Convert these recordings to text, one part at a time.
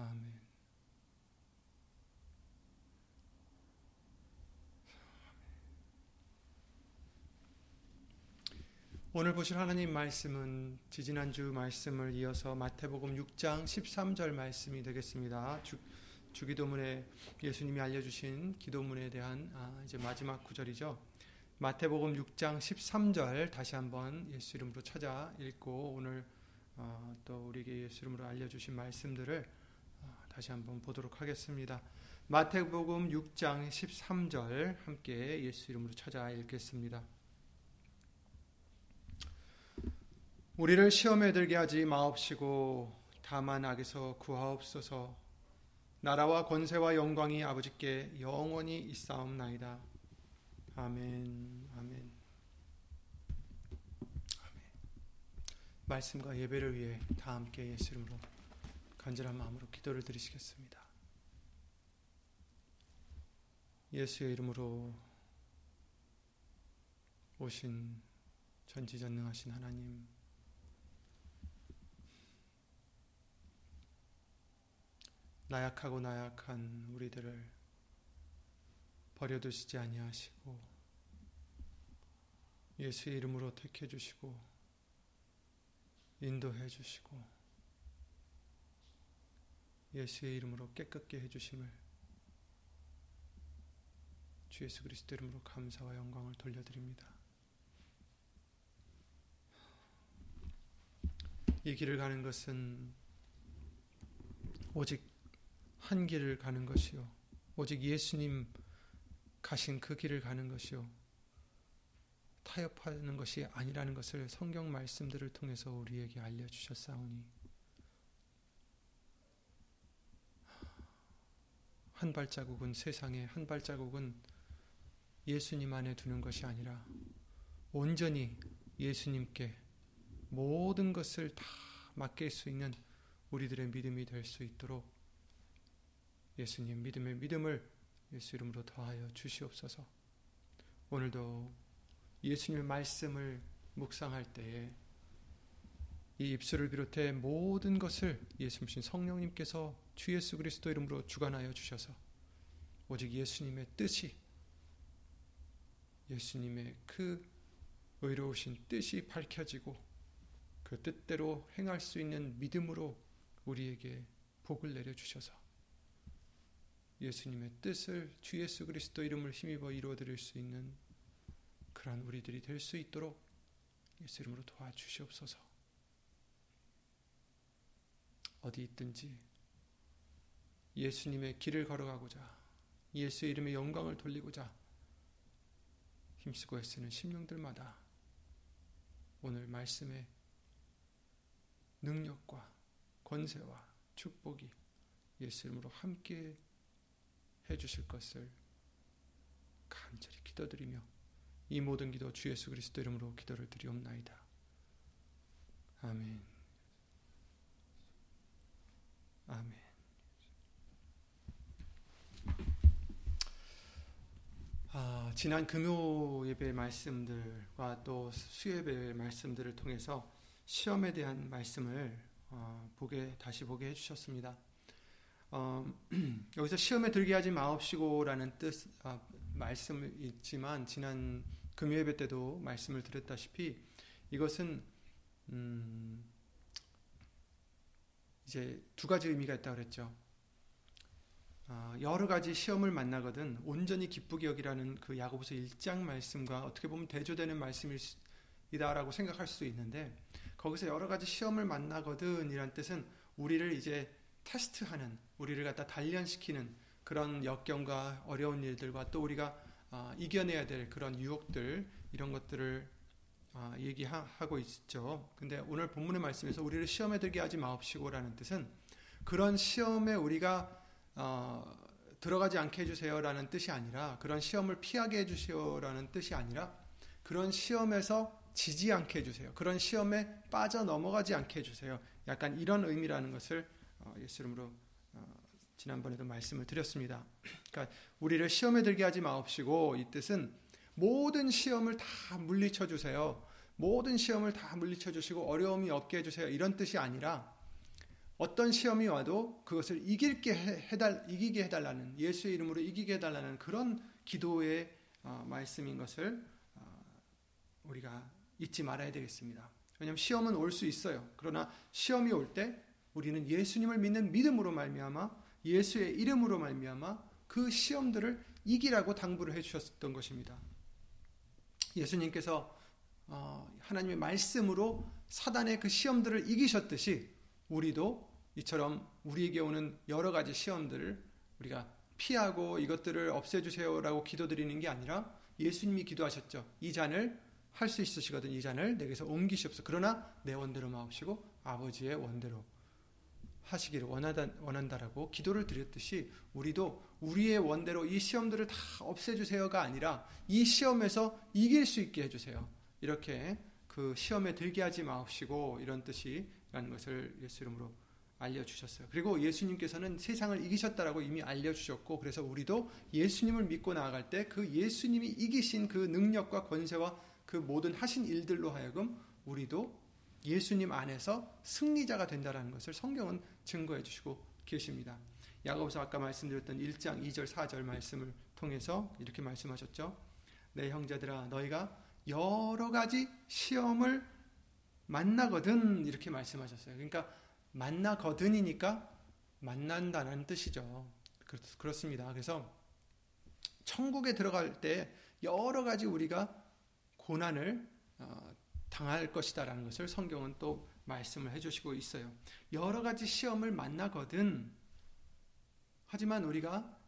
아멘. 오늘 보실 하나님 말씀은 지지난주 말씀을 이어서 마태복음 6장 13절 말씀이 되겠습니다. 주, 주기도문에 예수님이 알려주신 기도문에 대한 아, 이제 마지막 구절이죠. 마태복음 6장 13절 다시 한번 예수 이름으로 찾아 읽고 오늘 어, 또 우리에게 예수 이름으로 알려주신 말씀들을 다시 한번 보도록 하겠습니다. 마태복음 6장 13절 함께 예수 이름으로 찾아 읽겠습니다. 우리를 시험에 들게 하지 마옵시고 다만 악에서 구하옵소서. 나라와 권세와 영광이 아버지께 영원히 있사옵나이다. 아멘. 아멘. 말씀과 예배를 위해 다 함께 예수 이름으로 간절한 마음으로 기도를 드리시겠습니다. 예수의 이름으로 오신 전지전능하신 하나님 나약하고 나약한 우리들을 버려두시지 아니하시고 예수의 이름으로 택해 주시고 인도해 주시고 예수의 이름으로 깨끗게 해주심을 주 예수 그리스도 이름으로 감사와 영광을 돌려드립니다. 이 길을 가는 것은 오직 한 길을 가는 것이요. 오직 예수님 가신 그 길을 가는 것이요. 타협하는 것이 아니라는 것을 성경 말씀들을 통해서 우리에게 알려주셨사오니 한 발자국은 세상에 한 발자국은 예수님 안에 두는 것이 아니라 온전히 예수님께 모든 것을 다 맡길 수 있는 우리들의 믿음이 될 수 있도록 예수님 믿음의 믿음을 예수 이름으로 더하여 주시옵소서. 오늘도 예수님의 말씀을 묵상할 때에 이 입술을 비롯해 모든 것을 예수님 성령님께서 주 예수 그리스도 이름으로 주관하여 주셔서 오직 예수님의 뜻이 예수님의 그 의로우신 뜻이 밝혀지고 그 뜻대로 행할 수 있는 믿음으로 우리에게 복을 내려 주셔서 예수님의 뜻을 주 예수 그리스도 이름을 힘입어 이루어 드릴 수 있는 그러한 우리들이 될 수 있도록 예수 이름으로 도와주시옵소서. 어디 있든지 예수님의 길을 걸어가고자 예수의 이름의 영광을 돌리고자 힘쓰고 애쓰는 심령들마다 오늘 말씀의 능력과 권세와 축복이 예수 이름으로 함께 해주실 것을 간절히 기도드리며 이 모든 기도 주 예수 그리스도 이름으로 기도를 드리옵나이다. 아멘. 아멘. 아, 지난 금요 예배 말씀들과 또 수예배 말씀들을 통해서 시험에 대한 말씀을 어, 보게 다시 보게 해주셨습니다. 어, 여기서 시험에 들게 하지 마옵시고라는 뜻 아, 말씀이 있지만 지난 금요 예배 때도 말씀을 드렸다시피 이것은 음, 이제 두 가지 의미가 있다고 그랬죠. 어, 여러 가지 시험을 만나거든 온전히 기쁘게 여기라는 그 야고보서 1장 말씀과 어떻게 보면 대조되는 말씀이다라고 생각할 수 있는데 거기서 여러 가지 시험을 만나거든 이란 뜻은 우리를 이제 테스트하는 우리를 갖다 단련시키는 그런 역경과 어려운 일들과 또 우리가 어, 이겨내야 될 그런 유혹들 이런 것들을 어, 얘기하고 있죠. 근데 오늘 본문의 말씀에서 우리를 시험에 들게 하지 마옵시고라는 뜻은 그런 시험에 우리가 어, 들어가지 않게 해주세요라는 뜻이 아니라 그런 시험을 피하게 해주세요라는 뜻이 아니라 그런 시험에서 지지 않게 해주세요. 그런 시험에 빠져 넘어가지 않게 해주세요. 약간 이런 의미라는 것을 어, 예수 이름으로 어, 지난번에도 말씀을 드렸습니다. 그러니까 우리를 시험에 들게 하지 마옵시고 이 뜻은 모든 시험을 다 물리쳐 주세요. 모든 시험을 다 물리쳐 주시고 어려움이 없게 해주세요. 이런 뜻이 아니라 어떤 시험이 와도 그것을 이길게 해달, 이기게 해달라는 예수의 이름으로 이기게 해달라는 그런 기도의 어, 말씀인 것을 어, 우리가 잊지 말아야 되겠습니다. 왜냐하면 시험은 올 수 있어요. 그러나 시험이 올 때 우리는 예수님을 믿는 믿음으로 말미암아 예수의 이름으로 말미암아 그 시험들을 이기라고 당부를 해주셨던 것입니다. 예수님께서 어, 하나님의 말씀으로 사단의 그 시험들을 이기셨듯이 우리도 이처럼 우리에게 오는 여러 가지 시험들을 우리가 피하고 이것들을 없애주세요라고 기도드리는 게 아니라 예수님이 기도하셨죠. 이 잔을 할 수 있으시거든 이 잔을 내게서 옮기시옵소서. 그러나 내 원대로 마옵시고 아버지의 원대로 하시기를 원하다, 원한다라고 기도를 드렸듯이 우리도 우리의 원대로 이 시험들을 다 없애주세요가 아니라 이 시험에서 이길 수 있게 해주세요. 이렇게 그 시험에 들게 하지 마옵시고 이런 뜻이라는 것을 예수 이름으로 알려주셨어요. 그리고 예수님께서는 세상을 이기셨다라고 이미 알려주셨고, 그래서 우리도 예수님을 믿고 나아갈 때 그 예수님이 이기신 그 능력과 권세와 그 모든 하신 일들로 하여금 우리도 예수님 안에서 승리자가 된다라는 것을 성경은 증거해 주시고 계십니다. 야고보서 아까 말씀드렸던 1장 2절 4절 말씀을 통해서 이렇게 말씀하셨죠. 내 형제들아 너희가 여러 가지 시험을 만나거든 이렇게 말씀하셨어요. 그러니까 만나거든이니까 만난다는 뜻이죠. 그렇습니다. 그래서 천국에 들어갈 때 여러 가지 우리가 고난을 어, 당할 것이다라는 것을 성경은 또 말씀을 해주시고 있어요. 여러 가지 시험을 만나거든. 하지만 우리가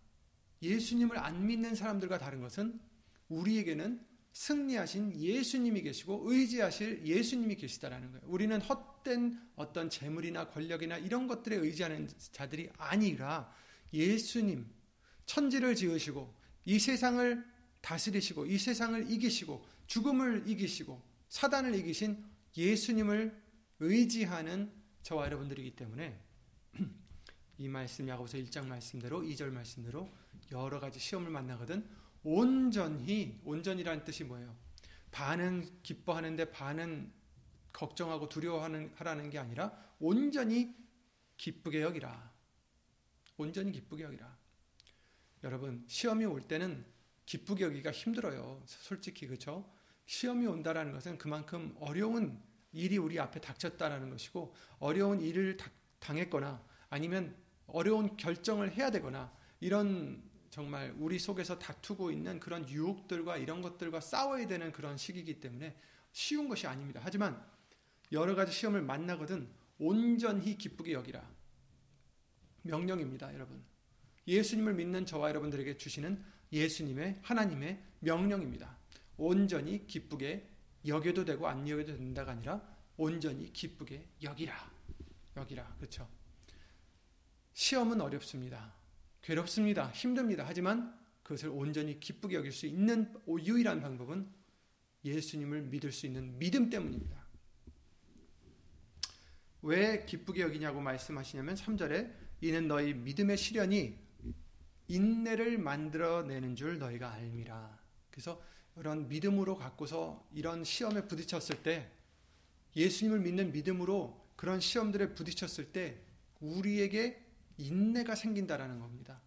예수님을 안 믿는 사람들과 다른 것은 우리에게는 승리하신 예수님이 계시고 의지하실 예수님이 계시다라는 거예요. 우리는 헛된 어떤 재물이나 권력이나 이런 것들에 의지하는 자들이 아니라 예수님 천지를 지으시고 이 세상을 다스리시고 이 세상을 이기시고 죽음을 이기시고 사단을 이기신 예수님을 의지하는 저와 여러분들이기 때문에 이 말씀 야고보서 1장 말씀대로 2절 말씀대로 여러 가지 시험을 만나거든 온전히 온전이라는 뜻이 뭐예요? 반은 기뻐하는데 반은 걱정하고 두려워하는 하라는 게 아니라 온전히 기쁘게 여기라. 온전히 기쁘게 여기라. 여러분 시험이 올 때는 기쁘게 여기가 힘들어요. 솔직히 그렇죠? 시험이 온다라는 것은 그만큼 어려운 일이 우리 앞에 닥쳤다라는 것이고 어려운 일을 당했거나 아니면 어려운 결정을 해야 되거나 이런 정말 우리 속에서 다투고 있는 그런 유혹들과 이런 것들과 싸워야 되는 그런 시기이기 때문에 쉬운 것이 아닙니다. 하지만 여러 가지 시험을 만나거든 온전히 기쁘게 여기라. 명령입니다, 여러분. 예수님을 믿는 저와 여러분들에게 주시는 예수님의 하나님의 명령입니다. 온전히 기쁘게 여겨도 되고 안 여겨도 된다가 아니라 온전히 기쁘게 여기라. 여기라. 그렇죠? 시험은 어렵습니다. 괴롭습니다. 힘듭니다. 하지만 그것을 온전히 기쁘게 여길 수 있는 유일한 방법은 예수님을 믿을 수 있는 믿음 때문입니다. 왜 기쁘게 여기냐고 말씀하시냐면 3절에 이는 너희 믿음의 시련이 인내를 만들어내는 줄 너희가 알미라. 그래서 이런 믿음으로 갖고서 이런 시험에 부딪혔을 때 예수님을 믿는 믿음으로 그런 시험들에 부딪혔을 때 우리에게 인내가 생긴다라는 겁니다.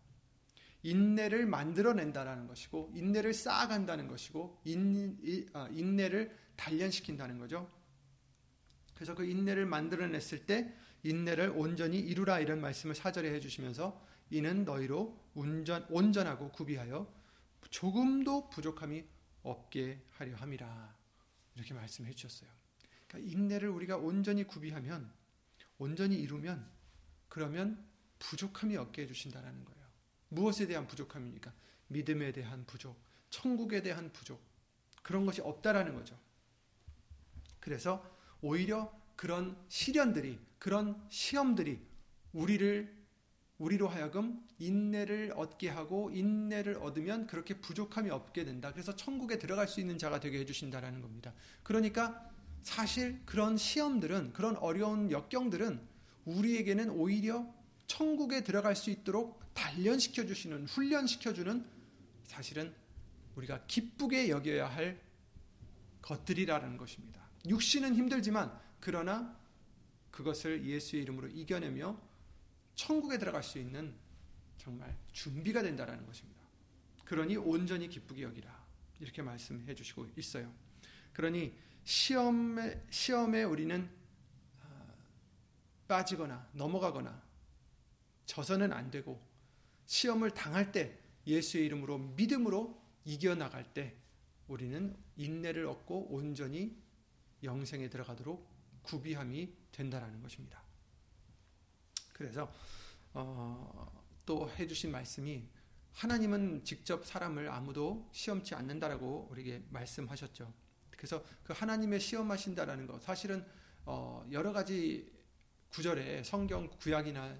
인내를 만들어낸다라는 것이고 인내를 쌓아간다는 것이고 인, 아, 인내를 단련시킨다는 거죠. 그래서 그 인내를 만들어냈을 때 인내를 온전히 이루라 이런 말씀을 사절에 해주시면서 이는 너희로 운전, 온전하고 구비하여 조금도 부족함이 없게 하려 함이라 이렇게 말씀해 주셨어요. 그러니까 인내를 우리가 온전히 구비하면 온전히 이루면 그러면 부족함이 없게 해주신다라는 거예요. 무엇에 대한 부족함입니까? 믿음에 대한 부족, 천국에 대한 부족 그런 것이 없다라는 거죠. 그래서 오히려 그런 시련들이 그런 시험들이 우리를 우리로 하여금 인내를 얻게 하고 인내를 얻으면 그렇게 부족함이 없게 된다. 그래서 천국에 들어갈 수 있는 자가 되게 해주신다라는 겁니다. 그러니까 사실 그런 시험들은 그런 어려운 역경들은 우리에게는 오히려 천국에 들어갈 수 있도록 단련시켜 주시는 훈련시켜 주는 사실은 우리가 기쁘게 여겨야 할 것들이라는 것입니다. 육신은 힘들지만 그러나 그것을 예수의 이름으로 이겨내며 천국에 들어갈 수 있는 정말 준비가 된다라는 것입니다. 그러니 온전히 기쁘게 여기라 이렇게 말씀해 주시고 있어요. 그러니 시험에 시험에 우리는 아, 빠지거나 넘어가거나 져서는 안 되고 시험을 당할 때 예수의 이름으로 믿음으로 이겨 나갈 때 우리는 인내를 얻고 온전히 영생에 들어가도록 구비함이 된다라는 것입니다. 그래서 어, 또 해주신 말씀이 하나님은 직접 사람을 아무도 시험치 않는다라고 우리에게 말씀하셨죠. 그래서 그 하나님의 시험하신다라는 것 사실은 어, 여러 가지 구절에 성경 구약이나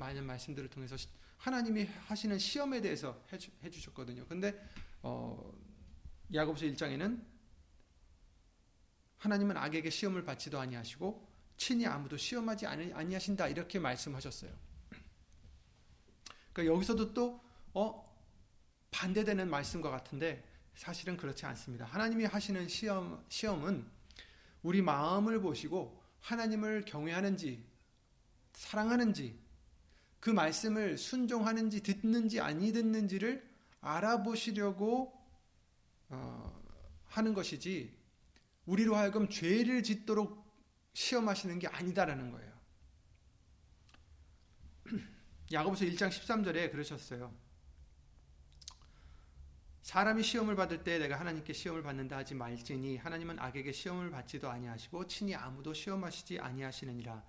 많은 말씀들을 통해서 하나님이 하시는 시험에 대해서 해주, 해주셨거든요. 근데 어, 야고보서 1장에는 하나님은 악에게 시험을 받지도 아니하시고 친히 아무도 시험하지 아니하신다 이렇게 말씀하셨어요. 그러니까 여기서도 또 어, 반대되는 말씀과 같은데 사실은 그렇지 않습니다. 하나님이 하시는 시험 시험은 우리 마음을 보시고 하나님을 경외하는지 사랑하는지 그 말씀을 순종하는지 듣는지 아니 듣는지를 알아보시려고 어, 하는 것이지 우리로 하여금 죄를 짓도록 시험하시는 게 아니다라는 거예요. 야고보서 1장 13절에 그러셨어요. 사람이 시험을 받을 때 내가 하나님께 시험을 받는다 하지 말지니 하나님은 악에게 시험을 받지도 아니하시고 친히 아무도 시험하시지 아니하시느니라.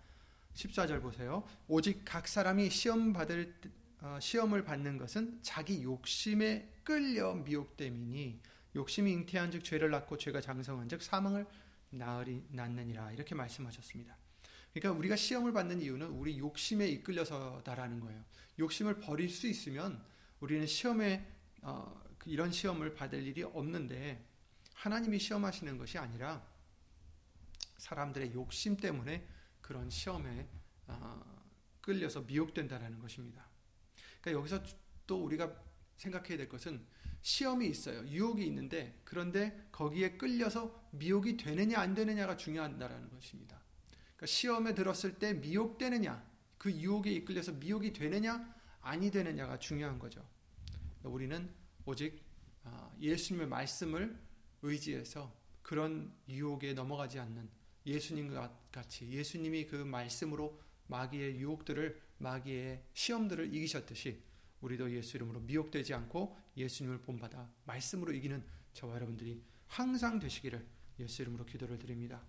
14절 보세요. 오직 각 사람이 시험 받을 어, 시험을 받는 것은 자기 욕심에 끌려 미혹됨이니 욕심이 잉태한즉 죄를 낳고 죄가 장성한즉 사망을 낳으리 낳느니라 이렇게 말씀하셨습니다. 그러니까 우리가 시험을 받는 이유는 우리 욕심에 이끌려서다라는 거예요. 욕심을 버릴 수 있으면 우리는 시험에 어, 그 이런 시험을 받을 일이 없는데 하나님이 시험하시는 것이 아니라 사람들의 욕심 때문에 그런 시험에 어, 끌려서 미혹된다라는 것입니다. 그러니까 여기서 또 우리가 생각해야 될 것은 시험이 있어요. 유혹이 있는데 그런데 거기에 끌려서 미혹이 되느냐 안 되느냐가 중요하다라는 것입니다. 그러니까 시험에 들었을 때 미혹되느냐 그 유혹에 이끌려서 미혹이 되느냐 아니 되느냐가 중요한 거죠. 그러니까 우리는 오직 아, 예수님의 말씀을 의지해서 그런 유혹에 넘어가지 않는 예수님과 같이 예수님이 그 말씀으로 마귀의 유혹들을 마귀의 시험들을 이기셨듯이 우리도 예수 이름으로 미혹되지 않고 예수님을 본받아 말씀으로 이기는 저와 여러분들이 항상 되시기를 예수 이름으로 기도를 드립니다.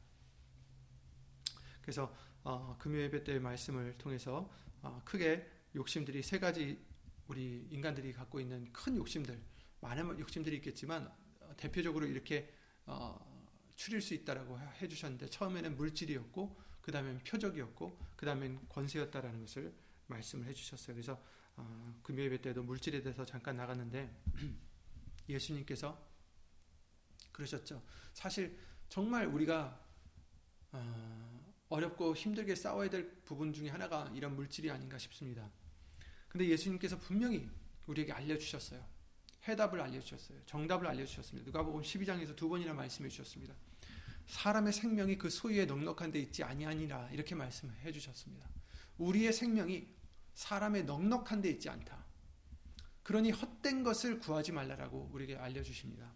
그래서 어, 금요 예배 때의 말씀을 통해서 어, 크게 욕심들이 세 가지 우리 인간들이 갖고 있는 큰 욕심들 많은 욕심들이 있겠지만 어, 대표적으로 이렇게 어, 추릴 수 있다라고 해주셨는데 처음에는 물질이었고 그 다음엔 표적이었고 그 다음엔 권세였다라는 것을 말씀을 해주셨어요. 그래서 어, 금요 예배 때도 물질에 대해서 잠깐 나갔는데 예수님께서 그러셨죠. 사실 정말 우리가 어, 어렵고 힘들게 싸워야 될 부분 중에 하나가 이런 물질이 아닌가 싶습니다. 근데 예수님께서 분명히 우리에게 알려주셨어요. 해답을 알려주셨어요. 정답을 알려주셨습니다. 누가복음 12장에서 두 번이나 말씀해 주셨습니다. 사람의 생명이 그 소유에 넉넉한 데 있지 아니하니라 이렇게 말씀해 주셨습니다. 우리의 생명이 사람의 넉넉한 데 있지 않다. 그러니 헛된 것을 구하지 말라라고 우리에게 알려주십니다.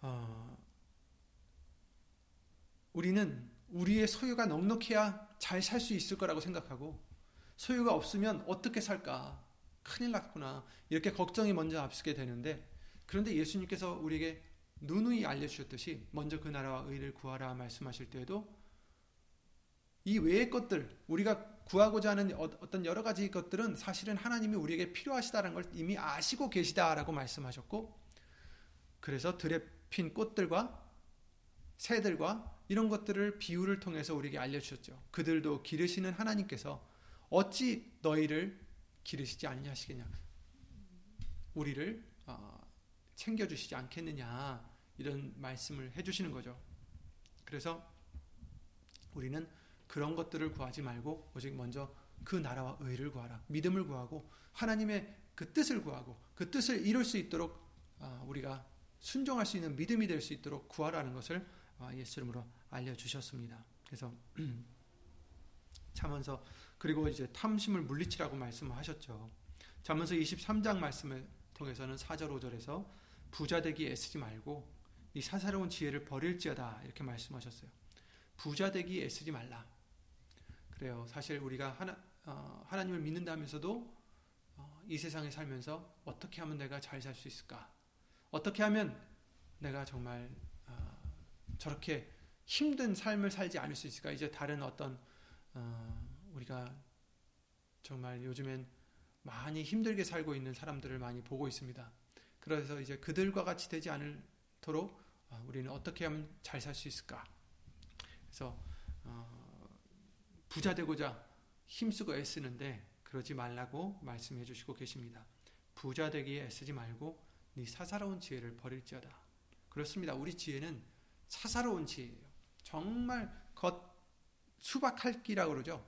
어, 우리는 우리의 소유가 넉넉해야 잘 살 수 있을 거라고 생각하고 소유가 없으면 어떻게 살까? 큰일 났구나. 이렇게 걱정이 먼저 앞서게 되는데 그런데 예수님께서 우리에게 누누이 알려주셨듯이 먼저 그 나라와 의를 구하라 말씀하실 때에도 이 외의 것들 우리가 구하고자 하는 어, 어떤 여러 가지 것들은 사실은 하나님이 우리에게 필요하시다는 걸 이미 아시고 계시다라고 말씀하셨고 그래서 들에 핀 꽃들과 새들과 이런 것들을 비유를 통해서 우리에게 알려주셨죠. 그들도 기르시는 하나님께서 어찌 너희를 기르시지 않냐시겠냐. 우리를 어, 챙겨주시지 않겠느냐. 이런 말씀을 해주시는 거죠. 그래서 우리는 그런 것들을 구하지 말고 오직 먼저 그 나라와 의를 구하라. 믿음을 구하고 하나님의 그 뜻을 구하고 그 뜻을 이룰 수 있도록 어, 우리가 순종할 수 있는 믿음이 될 수 있도록 구하라는 것을 어, 예수 이름으로 알려주셨습니다. 그래서 자면서 그리고 이제 탐심을 물리치라고 말씀하셨죠. 자면서 23장 말씀을 통해서는 4절 5절에서 부자 되기 애쓰지 말고 이 사사로운 지혜를 버릴지어다 이렇게 말씀하셨어요. 부자 되기 애쓰지 말라. 그래요. 사실 우리가 하나, 어, 하나님을 믿는다면서도 어, 이 세상에 살면서 어떻게 하면 내가 잘 살 수 있을까? 어떻게 하면 내가 정말 어, 저렇게 힘든 삶을 살지 않을 수 있을까? 이제 다른 어떤 어, 우리가 정말 요즘엔 많이 힘들게 살고 있는 사람들을 많이 보고 있습니다. 그래서 이제 그들과 같이 되지 않도록 어, 우리는 어떻게 하면 잘 살 수 있을까? 그래서 어, 부자 되고자 힘쓰고 애쓰는데 그러지 말라고 말씀해 주시고 계십니다. 부자 되기에 애쓰지 말고 네 사사로운 지혜를 버릴지어다. 그렇습니다. 우리 지혜는 사사로운 지혜예요. 정말 겉 수박 핥기라고 그러죠.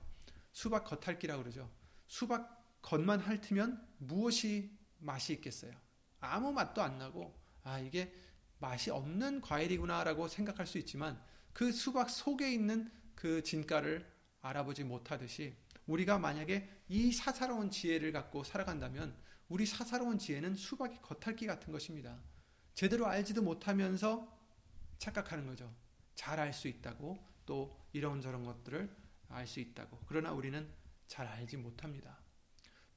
수박 겉핥기라고 그러죠. 수박 겉만 핥으면 무엇이 맛이 있겠어요? 아무 맛도 안 나고 아 이게 맛이 없는 과일이구나라고 생각할 수 있지만 그 수박 속에 있는 그 진가를 알아보지 못하듯이 우리가 만약에 이 사사로운 지혜를 갖고 살아간다면 우리 사사로운 지혜는 수박의 겉핥기 같은 것입니다. 제대로 알지도 못하면서 착각하는 거죠. 잘 알 수 있다고 또 이런저런 것들을 알 수 있다고. 그러나 우리는 잘 알지 못합니다.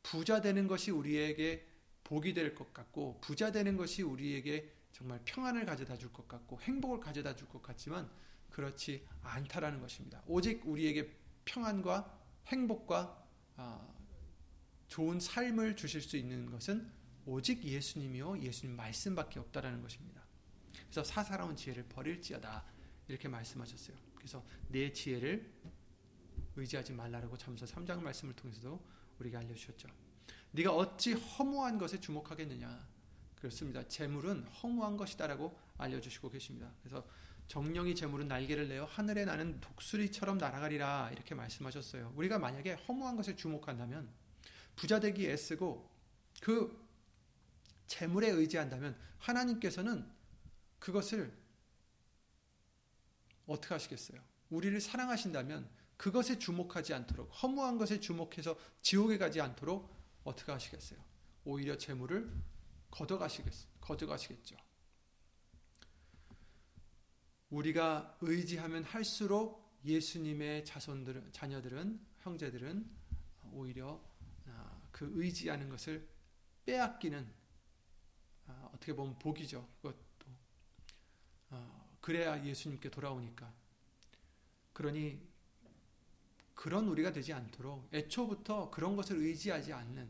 부자 되는 것이 우리에게 복이 될 것 같고 부자 되는 것이 우리에게 정말 평안을 가져다 줄 것 같고 행복을 가져다 줄 것 같지만 그렇지 않다라는 것입니다. 오직 우리에게 평안과 행복과 어, 좋은 삶을 주실 수 있는 것은 오직 예수님이요 예수님 말씀밖에 없다라는 것입니다. 그래서 사사로운 지혜를 버릴지어다 이렇게 말씀하셨어요. 그래서 내 지혜를 의지하지 말라라고 잠서 3장 말씀을 통해서도 우리가 알려주셨죠. 네가 어찌 허무한 것에 주목하겠느냐. 그렇습니다. 재물은 허무한 것이다라고 알려주시고 계십니다. 그래서 정령이 재물은 날개를 내어 하늘에 나는 독수리처럼 날아가리라 이렇게 말씀하셨어요. 우리가 만약에 허무한 것에 주목한다면 부자 되기 애쓰고 그 재물에 의지한다면 하나님께서는 그것을 어떻게 하시겠어요? 우리를 사랑하신다면 그것에 주목하지 않도록 허무한 것에 주목해서 지옥에 가지 않도록 어떻게 하시겠어요? 오히려 재물을 걷어가시겠, 걷어가시겠죠. 우리가 의지하면 할수록 예수님의 자손들, 자녀들은, 형제들은 오히려 아, 그 의지하는 것을 빼앗기는 아, 어떻게 보면 복이죠. 그것도 아, 그래야 예수님께 돌아오니까. 그러니 그런 우리가 되지 않도록 애초부터 그런 것을 의지하지 않는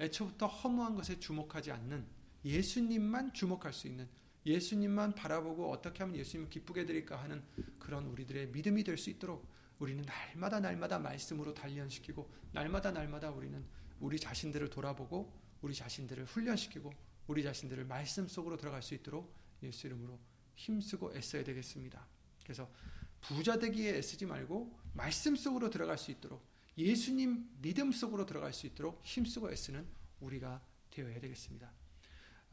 애초부터 허무한 것에 주목하지 않는 예수님만 주목할 수 있는 예수님만 바라보고 어떻게 하면 예수님을 기쁘게 드릴까 하는 그런 우리들의 믿음이 될 수 있도록 우리는 날마다 날마다 말씀으로 단련시키고 날마다 날마다 우리는 우리 자신들을 돌아보고 우리 자신들을 훈련시키고 우리 자신들을 말씀 속으로 들어갈 수 있도록 예수 이름으로 힘쓰고 애써야 되겠습니다. 그래서 부자 되기에 애쓰지 말고 말씀 속으로 들어갈 수 있도록 예수님 믿음 속으로 들어갈 수 있도록 힘쓰고 애쓰는 우리가 되어야 되겠습니다.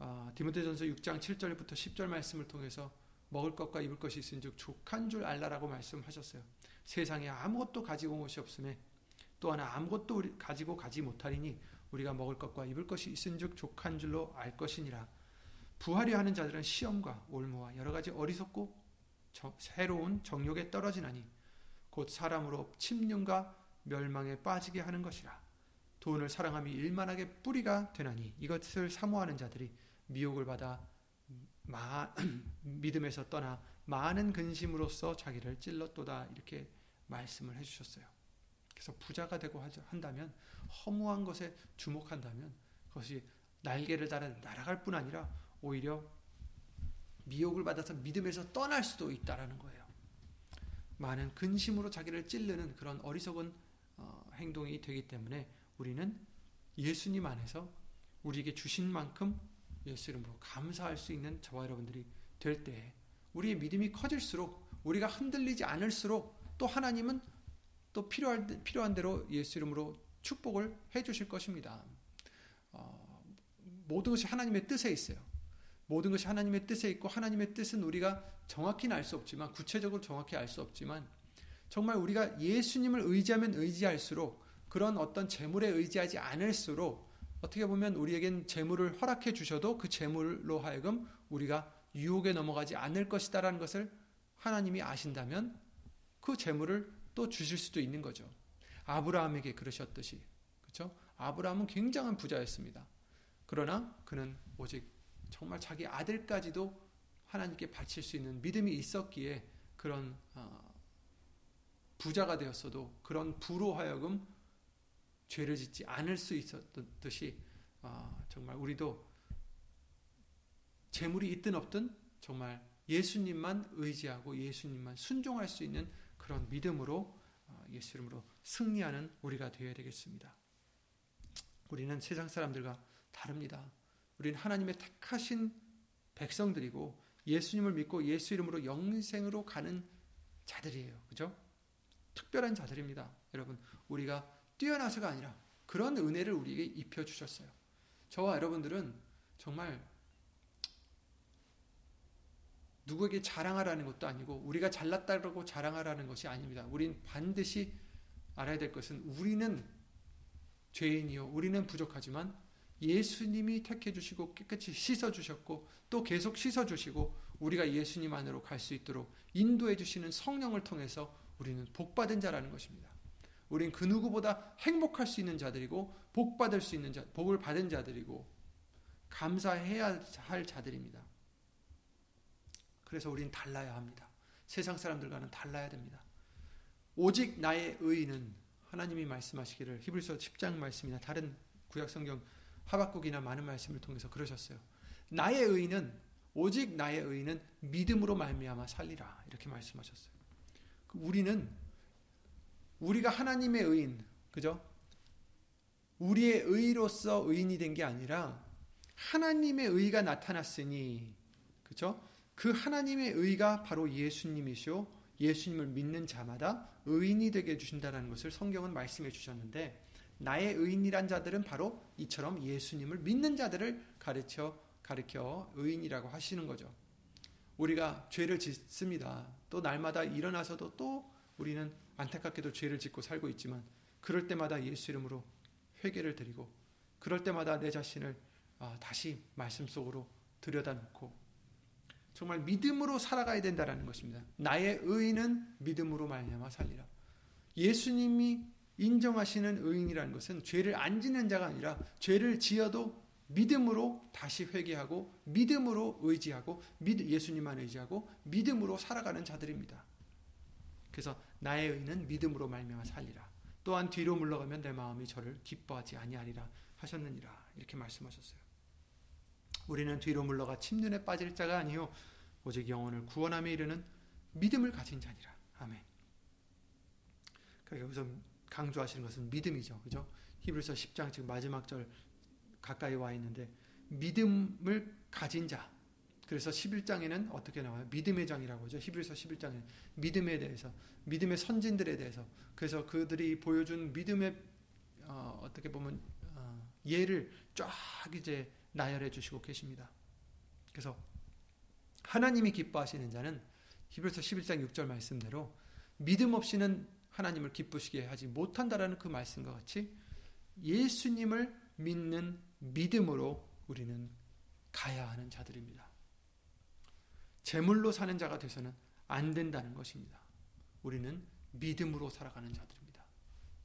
어, 디모데전서 6장 7절부터 10절 말씀을 통해서 먹을 것과 입을 것이 있은즉 족한 줄 알라라고 말씀하셨어요. 세상에 아무것도 가지고 온 것이 없음에 또 하나 아무것도 가지고 가지 못하리니 우리가 먹을 것과 입을 것이 있은즉 족한 줄로 알 것이니라. 부하려 하는 자들은 시험과 올무와 여러 가지 어리석고 저, 새로운 정욕에 떨어지나니 곧 사람으로 침륜과 멸망에 빠지게 하는 것이라. 돈을 사랑함이 일만하게 뿌리가 되나니 이것을 사모하는 자들이 미혹을 받아 마, 믿음에서 떠나 많은 근심으로써 자기를 찔렀도다 이렇게 말씀을 해주셨어요. 그래서 부자가 되고 한다면 허무한 것에 주목한다면 그것이 날개를 달아 날아갈 뿐 아니라 오히려 미혹을 받아서 믿음에서 떠날 수도 있다라는 거예요. 많은 근심으로 자기를 찌르는 그런 어리석은 어, 행동이 되기 때문에 우리는 예수님 안에서 우리에게 주신 만큼 예수 이름으로 감사할 수 있는 저와 여러분들이 될때 우리의 믿음이 커질수록 우리가 흔들리지 않을수록 또 하나님은 또 필요한, 필요한 대로 예수 이름으로 축복을 해 주실 것입니다. 어, 모든 것이 하나님의 뜻에 있어요. 모든 것이 하나님의 뜻에 있고 하나님의 뜻은 우리가 정확히는 알 수 없지만 구체적으로 정확히 알 수 없지만 정말 우리가 예수님을 의지하면 의지할수록 그런 어떤 재물에 의지하지 않을수록 어떻게 보면 우리에겐 재물을 허락해 주셔도 그 재물로 하여금 우리가 유혹에 넘어가지 않을 것이다라는 것을 하나님이 아신다면 그 재물을 또 주실 수도 있는 거죠. 아브라함에게 그러셨듯이 그렇죠? 아브라함은 굉장한 부자였습니다. 그러나 그는 오직 정말 자기 아들까지도 하나님께 바칠 수 있는 믿음이 있었기에 그런 어, 부자가 되었어도 그런 부로 하여금 죄를 짓지 않을 수 있었듯이 어, 정말 우리도 재물이 있든 없든 정말 예수님만 의지하고 예수님만 순종할 수 있는 그런 믿음으로 어, 예수 이름으로 승리하는 우리가 되어야 되겠습니다. 우리는 세상 사람들과 다릅니다. 우리는 하나님의 택하신 백성들이고 예수님을 믿고 예수 이름으로 영생으로 가는 자들이에요. 그죠? 특별한 자들입니다. 여러분, 우리가 뛰어나서가 아니라 그런 은혜를 우리에게 입혀 주셨어요. 저와 여러분들은 정말 누구에게 자랑하라는 것도 아니고 우리가 잘났다고 자랑하라는 것이 아닙니다. 우린 반드시 알아야 될 것은 우리는 죄인이요. 우리는 부족하지만 예수님이 택해 주시고 깨끗이 씻어 주셨고 또 계속 씻어 주시고 우리가 예수님 안으로 갈 수 있도록 인도해 주시는 성령을 통해서 우리는 복 받은 자라는 것입니다. 우린 그 누구보다 행복할 수 있는 자들이고 복 받을 수 있는 자, 복을 받은 자들이고 감사해야 할 자들입니다. 그래서 우린 달라야 합니다. 세상 사람들과는 달라야 됩니다. 오직 나의 의는 하나님이 말씀하시기를 히브리서 10장 말씀이나 다른 구약 성경 하박국이나 많은 말씀을 통해서 그러셨어요. 나의 의는 오직 나의 의는 믿음으로 말미암아 살리라 이렇게 말씀하셨어요. 우리는 우리가 하나님의 의인, 그죠? 우리의 의로서 의인이 된 게 아니라 하나님의 의가 나타났으니, 그죠? 그 하나님의 의가 바로 예수님이시오. 예수님을 믿는 자마다 의인이 되게 해주신다는 것을 성경은 말씀해 주셨는데, 나의 의인이란 자들은 바로 이처럼 예수님을 믿는 자들을 가르쳐, 가르쳐 의인이라고 하시는 거죠. 우리가 죄를 짓습니다. 또 날마다 일어나서도 또 우리는 안타깝게도 죄를 짓고 살고 있지만 그럴 때마다 예수 이름으로 회개를 드리고 그럴 때마다 내 자신을 아, 다시 말씀 속으로 들여다놓고 정말 믿음으로 살아가야 된다라는 것입니다. 나의 의인은 믿음으로 말미암아 살리라. 예수님이 인정하시는 의인이라는 것은 죄를 안 짓는 자가 아니라 죄를 지어도 믿음으로 다시 회개하고 믿음으로 의지하고 예수님만 의지하고 믿음으로 살아가는 자들입니다. 그래서 나의 의는 믿음으로 말미암아 살리라. 또한 뒤로 물러가면 내 마음이 저를 기뻐하지 아니하리라 하셨느니라. 이렇게 말씀하셨어요. 우리는 뒤로 물러가 침륜에 빠질 자가 아니요 오직 영혼을 구원함에 이르는 믿음을 가진 자니라. 아멘. 그러니까 여기서 강조하시는 것은 믿음이죠. 그죠? 히브리서 10장 지금 마지막 절 가까이 와 있는데 믿음을 가진 자 그래서 11장에는 어떻게 나와요? 믿음의 장이라고 하죠. 히브리서 11장에 믿음에 대해서 믿음의 선진들에 대해서 그래서 그들이 보여준 믿음의 어, 떻게 보면 어, 예를 쫙 이제 나열해 주시고 계십니다. 그래서 하나님이 기뻐하시는 자는 히브리서 11장 6절 말씀대로 믿음 없이는 하나님을 기쁘시게 하지 못한다라는 그 말씀과 같이 예수님을 믿는 믿음으로 우리는 가야 하는 자들입니다. 재물로 사는 자가 돼서는 안 된다는 것입니다. 우리는 믿음으로 살아가는 자들입니다.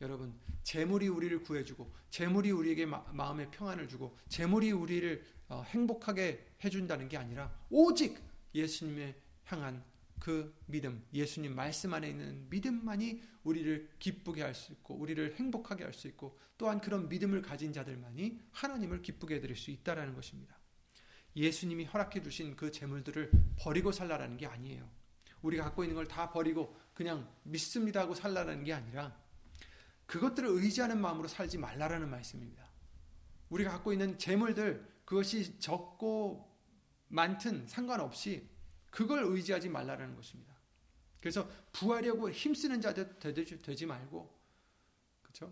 여러분, 재물이 우리를 구해주고, 재물이 우리에게 마, 음의 평안을 주고, 재물이 우리를 어, 행복하게 해준다는 게 아니라 오직 예수님의 향한 그 믿음, 예수님 말씀 안에 있는 믿음만이 우리를 기쁘게 할 수 있고, 우리를 행복하게 할 수 있고, 또한 그런 믿음을 가진 자들만이 하나님을 기쁘게 해드릴 수 있다라는 것입니다. 예수님이 허락해 주신 그 재물들을 버리고 살라라는 게 아니에요. 우리가 갖고 있는 걸 다 버리고 그냥 믿습니다 하고 살라라는 게 아니라 그것들을 의지하는 마음으로 살지 말라라는 말씀입니다. 우리가 갖고 있는 재물들 그것이 적고 많든 상관없이 그걸 의지하지 말라라는 것입니다. 그래서 부하려고 힘쓰는 자들 되지 말고 그렇죠?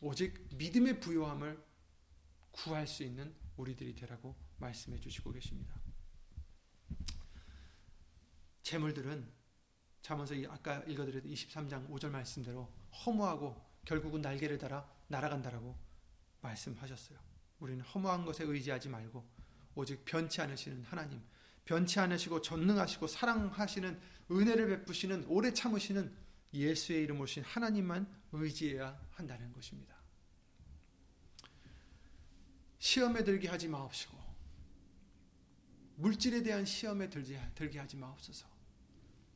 오직 믿음의 부요함을 구할 수 있는 우리들이 되라고 말씀해 주시고 계십니다. 재물들은 잠언서 아까 읽어드렸던 23장 5절 말씀대로 허무하고 결국은 날개를 달아 날아간다라고 말씀하셨어요. 우리는 허무한 것에 의지하지 말고 오직 변치 않으시는 하나님, 변치 않으시고 전능하시고 사랑하시는 은혜를 베푸시는 오래 참으시는 예수의 이름 오신 하나님만 의지해야 한다는 것입니다. 시험에 들게 하지 마옵시고 물질에 대한 시험에 들게, 들게 하지 마옵소서.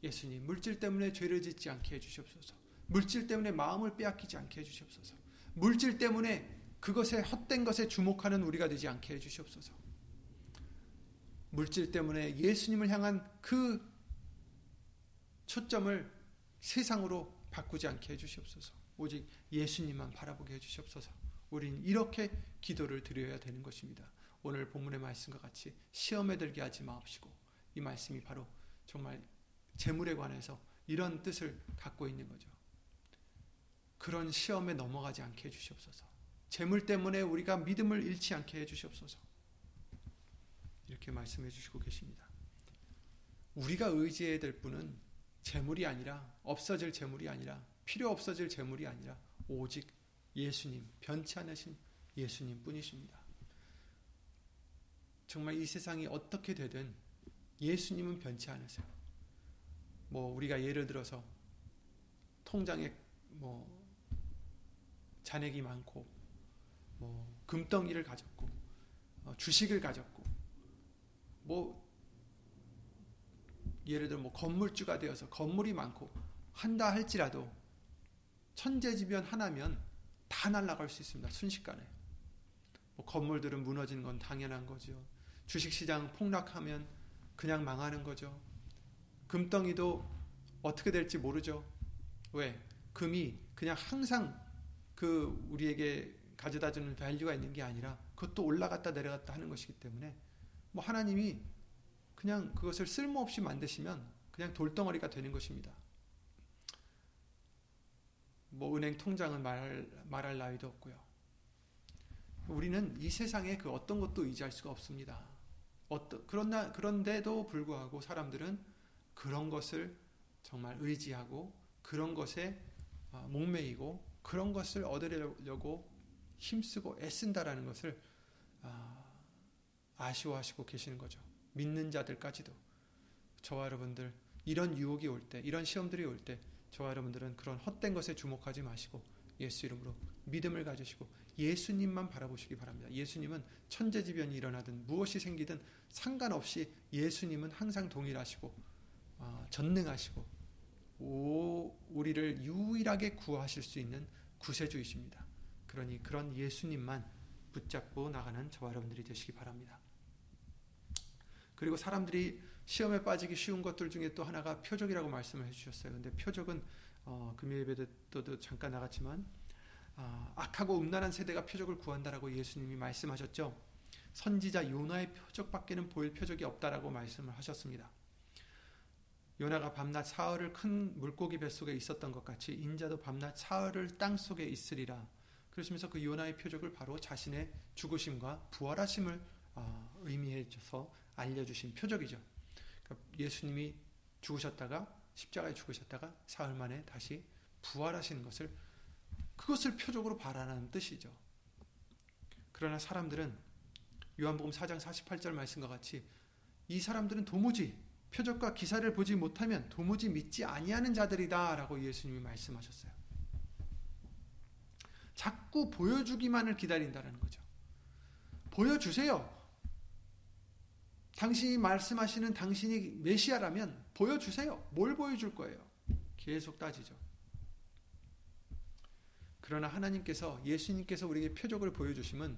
예수님, 물질 때문에 죄를 짓지 않게 해주시옵소서. 물질 때문에 마음을 빼앗기지 않게 해주시옵소서. 물질 때문에 그것에 헛된 것에 주목하는 우리가 되지 않게 해주시옵소서. 물질 때문에 예수님을 향한 그 초점을 세상으로 바꾸지 않게 해주시옵소서. 오직 예수님만 바라보게 해주시옵소서. 우린 이렇게 기도를 드려야 되는 것입니다. 오늘 본문의 말씀과 같이 시험에 들게 하지 마옵시고 이 말씀이 바로 정말 재물에 관해서 이런 뜻을 갖고 있는 거죠. 그런 시험에 넘어가지 않게 해주시옵소서. 재물 때문에 우리가 믿음을 잃지 않게 해주시옵소서. 이렇게 말씀해 주시고 계십니다. 우리가 의지해야 될 분은 재물이 아니라 없어질 재물이 아니라 필요 없어질 재물이 아니라 오직 예수님, 변치 않으신 예수님 뿐이십니다. 정말 이 세상이 어떻게 되든 예수님은 변치 않으세요. 뭐 우리가 예를 들어서 통장에 뭐 잔액이 많고 뭐 금덩이를 가졌고 어, 주식을 가졌고 뭐 예를 들어 뭐 건물주가 되어서 건물이 많고 한다 할지라도 천재지변 하나면 다 날아갈 수 있습니다. 순식간에. 뭐 건물들은 무너지는 건 당연한 거죠. 주식시장 폭락하면 그냥 망하는 거죠. 금덩이도 어떻게 될지 모르죠. 왜? 금이 그냥 항상 그 우리에게 가져다 주는 value가 있는 게 아니라 그것도 올라갔다 내려갔다 하는 것이기 때문에 뭐 하나님이 그냥 그것을 쓸모없이 만드시면 그냥 돌덩어리가 되는 것입니다. 뭐 은행 통장은 말, 말할 나위도 없고요. 우리는 이 세상에 그 어떤 것도 의지할 수가 없습니다. 어떤, 그러나, 그런데도 불구하고 사람들은 그런 것을 정말 의지하고 그런 것에 어, 목매이고 그런 것을 얻으려고 힘쓰고 애쓴다라는 것을 아, 아쉬워하시고 계시는 거죠. 믿는 자들까지도 저와 여러분들 이런 유혹이 올 때, 이런 시험들이 올 때 저와 여러분들은 그런 헛된 것에 주목하지 마시고 예수 이름으로 믿음을 가지시고 예수님만 바라보시기 바랍니다. 예수님은 천재지변이 일어나든 무엇이 생기든 상관없이 예수님은 항상 동일하시고 어, 전능하시고 오, 우리를 유일하게 구하실 수 있는 구세주이십니다. 그러니 그런 예수님만 붙잡고 나가는 저와 여러분들이 되시기 바랍니다. 그리고 사람들이 시험에 빠지기 쉬운 것들 중에 또 하나가 표적이라고 말씀을 해주셨어요. 근데 표적은 어, 금요 예배도 잠깐 나갔지만 어, 악하고 음란한 세대가 표적을 구한다라고 예수님이 말씀하셨죠. 선지자 요나의 표적밖에는 보일 표적이 없다라고 말씀을 하셨습니다. 요나가 밤낮 사흘을 큰 물고기 뱃속에 있었던 것 같이 인자도 밤낮 사흘을 땅 속에 있으리라. 그러시면서 그 요나의 표적을 바로 자신의 죽으심과 부활하심을 어, 의미해 줘서 알려주신 표적이죠. 예수님이 죽으셨다가 십자가에 죽으셨다가 사흘 만에 다시 부활하시는 것을 그것을 표적으로 바라는 뜻이죠. 그러나 사람들은 요한복음 4장 48절 말씀과 같이 이 사람들은 도무지 표적과 기사를 보지 못하면 도무지 믿지 아니하는 자들이다라고 예수님이 말씀하셨어요. 자꾸 보여주기만을 기다린다는 거죠. 보여주세요. 당신이 말씀하시는 당신이 메시아라면 보여주세요. 뭘 보여줄 거예요? 계속 따지죠. 그러나 하나님께서 예수님께서 우리에게 표적을 보여주심은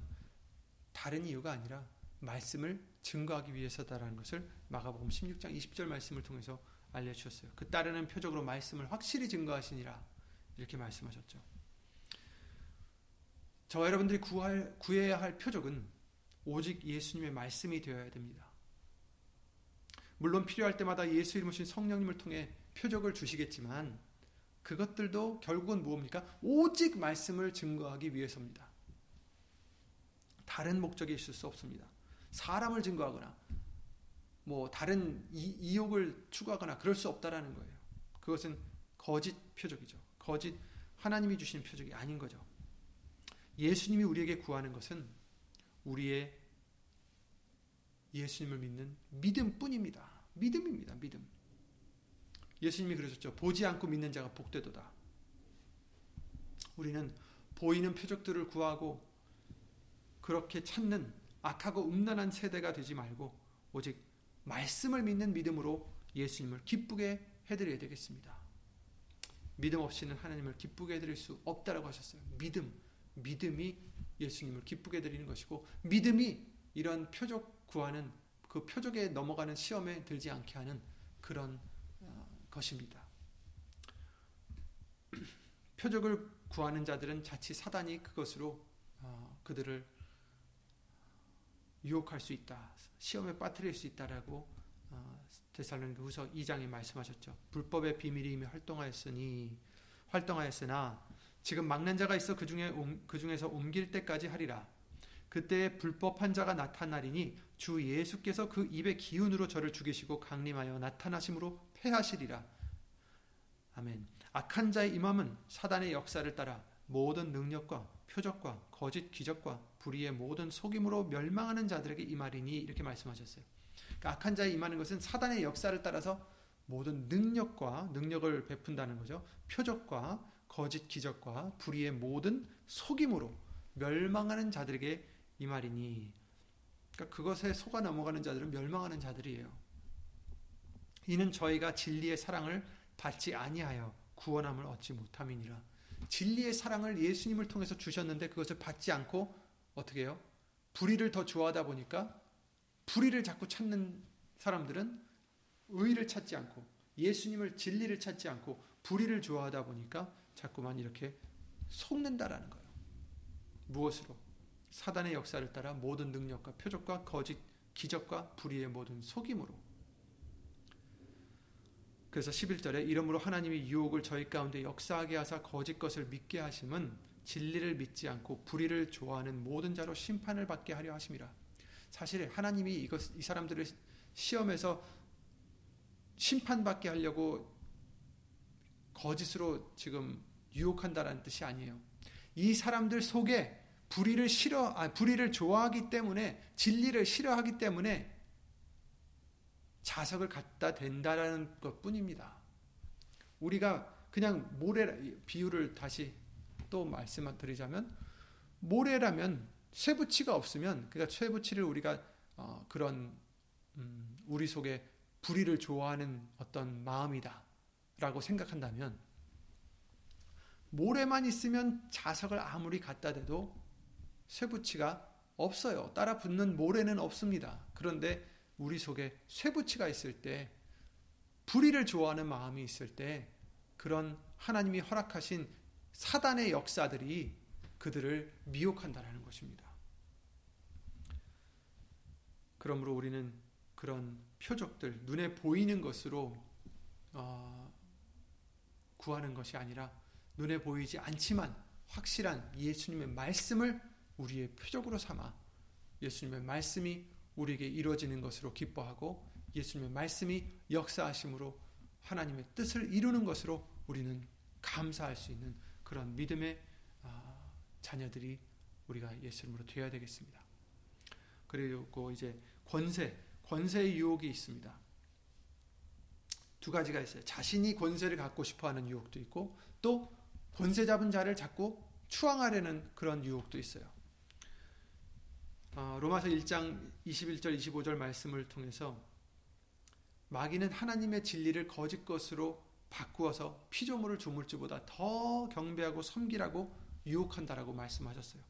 다른 이유가 아니라 말씀을 증거하기 위해서다라는 것을 마가복음 16장 20절 말씀을 통해서 알려주셨어요. 그 따르는 표적으로 말씀을 확실히 증거하시니라 이렇게 말씀하셨죠. 저와 여러분들이 구할, 구해야 할 표적은 오직 예수님의 말씀이 되어야 됩니다. 물론 필요할 때마다 예수 이름 오신 성령님을 통해 표적을 주시겠지만 그것들도 결국은 무엇입니까? 오직 말씀을 증거하기 위해서입니다. 다른 목적이 있을 수 없습니다. 사람을 증거하거나 뭐 다른 이, 욕을 추구하거나 그럴 수 없다라는 거예요. 그것은 거짓 표적이죠. 거짓 하나님이 주신 표적이 아닌 거죠. 예수님이 우리에게 구하는 것은 우리의 예수님을 믿는 믿음뿐입니다. 믿음입니다. 믿음. 예수님이 그러셨죠. 보지 않고 믿는 자가 복되도다. 우리는 보이는 표적들을 구하고 그렇게 찾는 악하고 음란한 세대가 되지 말고 오직 말씀을 믿는 믿음으로 예수님을 기쁘게 해드려야 되겠습니다. 믿음 없이는 하나님을 기쁘게 해드릴 수 없다라고 하셨어요. 믿음, 믿음이 예수님을 기쁘게 해드리는 것이고 믿음이 이런 표적 구하는 그 표적에 넘어가는 시험에 들지 않게 하는 그런 것입니다. 표적을 구하는 자들은 자칫 사단이 그것으로 어, 그들을 유혹할 수 있다. 시험에 빠뜨릴 수 있다라고 어, 데살로니가 후서 2장에 말씀하셨죠. 불법의 비밀이 이미 활동하였으니 활동하였으나 지금 막는 자가 있어 그 중에 그 중에서 옮길 때까지 하리라. 그때 불법한 자가 나타나리니 주 예수께서 그 입의 기운으로 저를 죽이시고 강림하여 나타나심으로 패하시리라. 아멘. 악한 자의 임함은 사단의 역사를 따라 모든 능력과 표적과 거짓 기적과 불의의 모든 속임으로 멸망하는 자들에게 임하리니 이렇게 말씀하셨어요. 그러니까 악한 자의 임하는 것은 사단의 역사를 따라서 모든 능력과 능력을 베푼다는 거죠. 표적과 거짓 기적과 불의의 모든 속임으로 멸망하는 자들에게 이 말이니 그러니까 그것에 속아 넘어가는 자들은 멸망하는 자들이에요. 이는 저희가 진리의 사랑을 받지 아니하여 구원함을 얻지 못함이니라. 진리의 사랑을 예수님을 통해서 주셨는데 그것을 받지 않고 어떻게 해요? 불의를 더 좋아하다 보니까 불의를 자꾸 찾는 사람들은 의를 찾지 않고 예수님을 진리를 찾지 않고 불의를 좋아하다 보니까 자꾸만 이렇게 속는다라는 거예요. 무엇으로? 사단의 역사를 따라 모든 능력과 표적과 거짓 기적과 불의의 모든 속임으로 그래서 11절에 이러므로 하나님이 유혹을 저희 가운데 역사하게 하사 거짓 것을 믿게 하심은 진리를 믿지 않고 불의를 좋아하는 모든 자로 심판을 받게 하려 하심이라. 사실 하나님이 이것 이 사람들을 시험에서 심판받게 하려고 거짓으로 지금 유혹한다라는 뜻이 아니에요. 이 사람들 속에 불의를 싫어, 아, 불의를 좋아하기 때문에 진리를 싫어하기 때문에 자석을 갖다 댄다라는 것뿐입니다. 우리가 그냥 모래 비유를 다시 또 말씀드리자면 모래라면 쇠붙이가 없으면 그러니까 쇠붙이를 우리가 어, 그런 음, 우리 속에 불의를 좋아하는 어떤 마음이다라고 생각한다면 모래만 있으면 자석을 아무리 갖다 대도 쇠붙이가 없어요. 따라 붙는 모래는 없습니다. 그런데 우리 속에 쇠붙이가 있을 때, 불의를 좋아하는 마음이 있을 때, 그런 하나님이 허락하신 사단의 역사들이 그들을 미혹한다는 것입니다. 그러므로 우리는 그런 표적들, 눈에 보이는 것으로 어, 구하는 것이 아니라 눈에 보이지 않지만 확실한 예수님의 말씀을 우리의 표적으로 삼아 예수님의 말씀이 우리에게 이루어지는 것으로 기뻐하고 예수님의 말씀이 역사하심으로 하나님의 뜻을 이루는 것으로 우리는 감사할 수 있는 그런 믿음의 아, 자녀들이 우리가 예수님으로 되어야 되겠습니다. 그리고 이제 권세, 권세의 유혹이 있습니다. 두 가지가 있어요. 자신이 권세를 갖고 싶어 하는 유혹도 있고 또 권세 잡은 자를 자꾸 추앙하려는 그런 유혹도 있어요. 어, 로마서 1장 21절 25절 말씀을 통해서 마귀는 하나님의 진리를 거짓 것으로 바꾸어서 피조물을 조물주보다 더 경배하고 섬기라고 유혹한다라고 말씀하셨어요.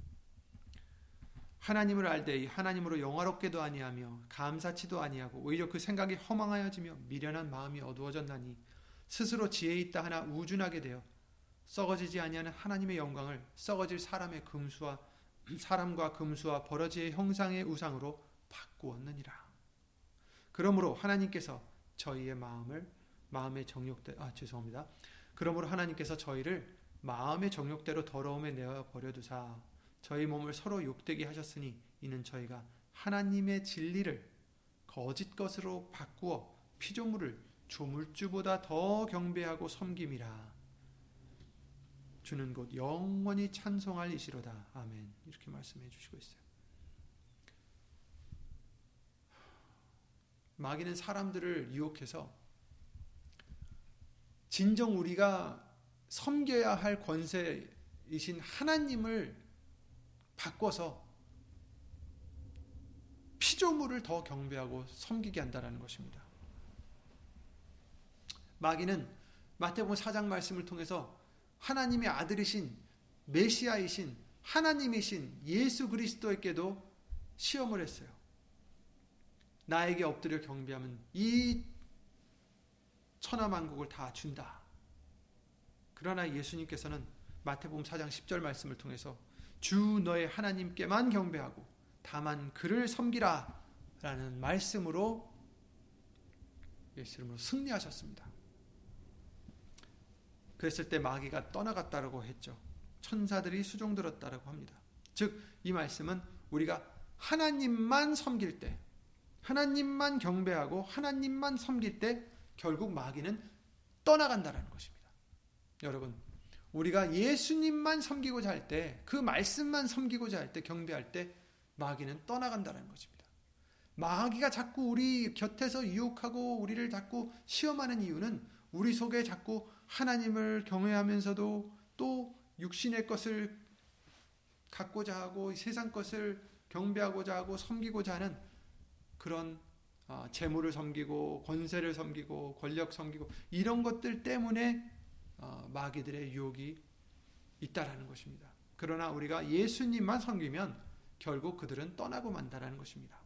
하나님을 알되 하나님으로 영화롭게도 아니하며 감사치도 아니하고 오히려 그 생각이 허망하여지며 미련한 마음이 어두워졌나니 스스로 지혜 있다 하나 우준하게 되어 썩어지지 아니하는 하나님의 영광을 썩어질 사람의 금수와 사람과 금수와 버러지의 형상의 우상으로 바꾸었느니라. 그러므로 하나님께서 저희의 마음을 마음의 정욕대 아 죄송합니다. 그러므로 하나님께서 저희를 마음의 정욕대로 더러움에 내어 버려 두사 저희 몸을 서로 욕되게 하셨으니 이는 저희가 하나님의 진리를 거짓 것으로 바꾸어 피조물을 조물주보다 더 경배하고 섬김이라. 주는 곧 영원히 찬송할 이시로다. 아멘. 이렇게 말씀해 주시고 있어요. 마귀는 사람들을 유혹해서 진정 우리가 섬겨야 할 권세이신 하나님을 바꿔서 피조물을 더 경배하고 섬기게 한다는 것입니다. 마귀는 마태복음 4장 말씀을 통해서 하나님의 아들이신 메시아이신 하나님이신 예수 그리스도에게도 시험을 했어요. 나에게 엎드려 경배하면 이 천하만국을 다 준다. 그러나 예수님께서는 마태복음 4장 10절 말씀을 통해서 주 너의 하나님께만 경배하고 다만 그를 섬기라 라는 말씀으로 예수 이름으로 승리하셨습니다. 그랬을 때 마귀가 떠나갔다고 했죠. 천사들이 수종 들었다고 합니다. 즉 이 말씀은 우리가 하나님만 섬길 때 하나님만 경배하고 하나님만 섬길 때 결국 마귀는 떠나간다는 것입니다. 여러분 우리가 예수님만 섬기고자 할 때, 그 말씀만 섬기고자 할 때, 경배할 때, 마귀는 떠나간다는 것입니다. 마귀가 자꾸 우리 곁에서 유혹하고 우리를 자꾸 시험하는 이유는 우리 속에 자꾸 하나님을 경외하면서도 또 육신의 것을 갖고자 하고 세상 것을 경배하고자 하고 섬기고자 하는 그런 아, 재물을 섬기고 권세를 섬기고 권력 섬기고 이런 것들 때문에 어, 마귀들의 유혹이 있다라는 것입니다. 그러나 우리가 예수님만 섬기면 결국 그들은 떠나고 만다라는 것입니다.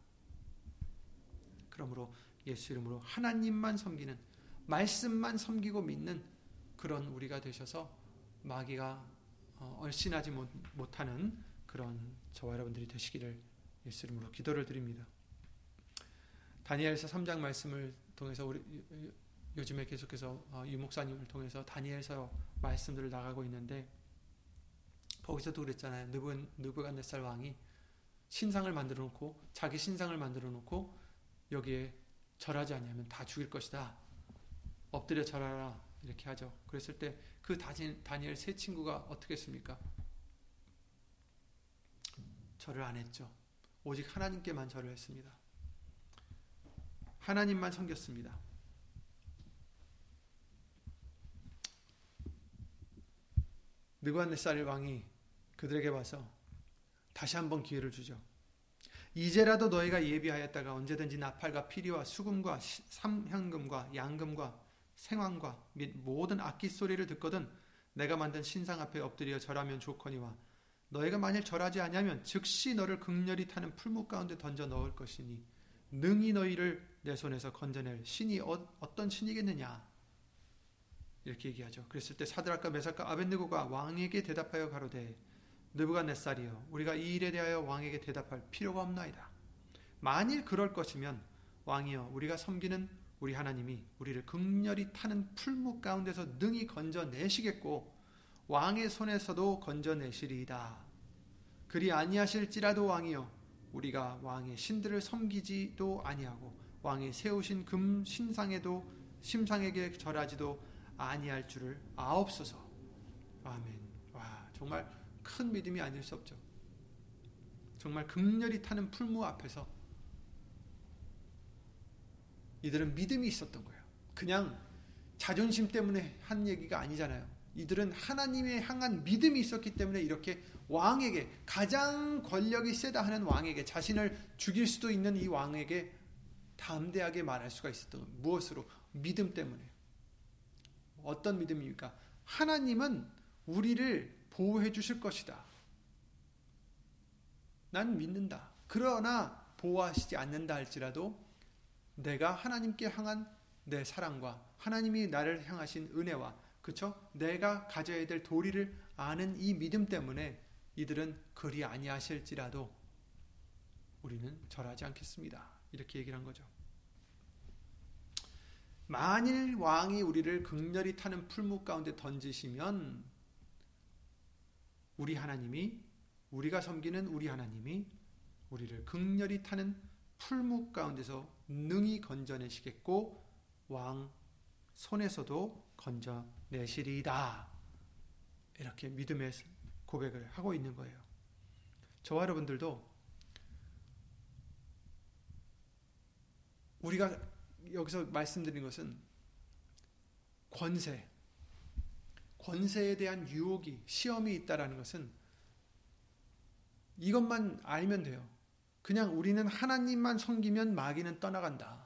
그러므로 예수 이름으로 하나님만 섬기는 말씀만 섬기고 믿는 그런 우리가 되셔서 마귀가 어, 얼씬하지 못하는 그런 저와 여러분들이 되시기를 예수 이름으로 기도를 드립니다. 다니엘서 3장 말씀을 통해서 우리 요즘에 계속해서 어, 유 목사님을 통해서 다니엘서 말씀들을 나가고 있는데 거기서도 그랬잖아요. 느부갓네살 왕이 신상을 만들어 놓고 자기 신상을 만들어 놓고 여기에 절하지 않으면 다 죽일 것이다. 엎드려 절하라 이렇게 하죠. 그랬을 때 그 다니엘 세 친구가 어떻게 했습니까? 절을 안 했죠. 오직 하나님께만 절을 했습니다. 하나님만 섬겼습니다. 느부갓네살 왕이 그들에게 와서 다시 한번 기회를 주죠. 이제라도 너희가 예비하였다가 언제든지 나팔과 피리와 수금과 삼향금과 양금과 생황과 및 모든 악기 소리를 듣거든 내가 만든 신상 앞에 엎드려 절하면 좋거니와 너희가 만일 절하지 아니하면 즉시 너를 극렬히 타는 풀무 가운데 던져 넣을 것이니 능히 너희를 내 손에서 건져낼 신이 어, 어떤 신이겠느냐 이렇게 얘기하죠. 그랬을 때 사드락과 메삭과 아벤느고가 왕에게 대답하여 가로되 느부갓네살이여 우리가 이 일에 대하여 왕에게 대답할 필요가 없나이다. 만일 그럴 것이면 왕이여 우리가 섬기는 우리 하나님이 우리를 극렬히 타는 풀무 가운데서 능히 건져내시겠고 왕의 손에서도 건져내시리이다. 그리 아니하실지라도 왕이여 우리가 왕의 신들을 섬기지도 아니하고 왕이 세우신 금 신상에도 심상에게 절하지도 아니할 줄을 아옵소서. 아멘. 와, 정말 큰 믿음이 아닐 수 없죠. 정말 극렬히 타는 풀무 앞에서 이들은 믿음이 있었던 거예요. 그냥 자존심 때문에 한 얘기가 아니잖아요. 이들은 하나님의 향한 믿음이 있었기 때문에 이렇게 왕에게 가장 권력이 세다 하는 왕에게 자신을 죽일 수도 있는 이 왕에게 담대하게 말할 수가 있었던 무엇으로 믿음 때문에 어떤 믿음입니까? 하나님은 우리를 보호해 주실 것이다. 난 믿는다. 그러나 보호하시지 않는다 할지라도 내가 하나님께 향한 내 사랑과 하나님이 나를 향하신 은혜와 그쵸? 내가 가져야 될 도리를 아는 이 믿음 때문에 이들은 그리 아니하실지라도 우리는 절하지 않겠습니다. 이렇게 얘기를 한 거죠. 만일 왕이 우리를 극렬히 타는 풀무 가운데 던지시면 우리 하나님이 우리가 섬기는 우리 하나님이 우리를 극렬히 타는 풀무 가운데서 능히 건져내시겠고 왕 손에서도 건져내시리이다. 이렇게 믿음의 고백을 하고 있는 거예요. 저와 여러분들도 우리가 여기서 말씀드린 것은 권세, 권세에 대한 유혹이, 시험이 있다라는 것은 이것만 알면 돼요. 그냥 우리는 하나님만 섬기면 마귀는 떠나간다.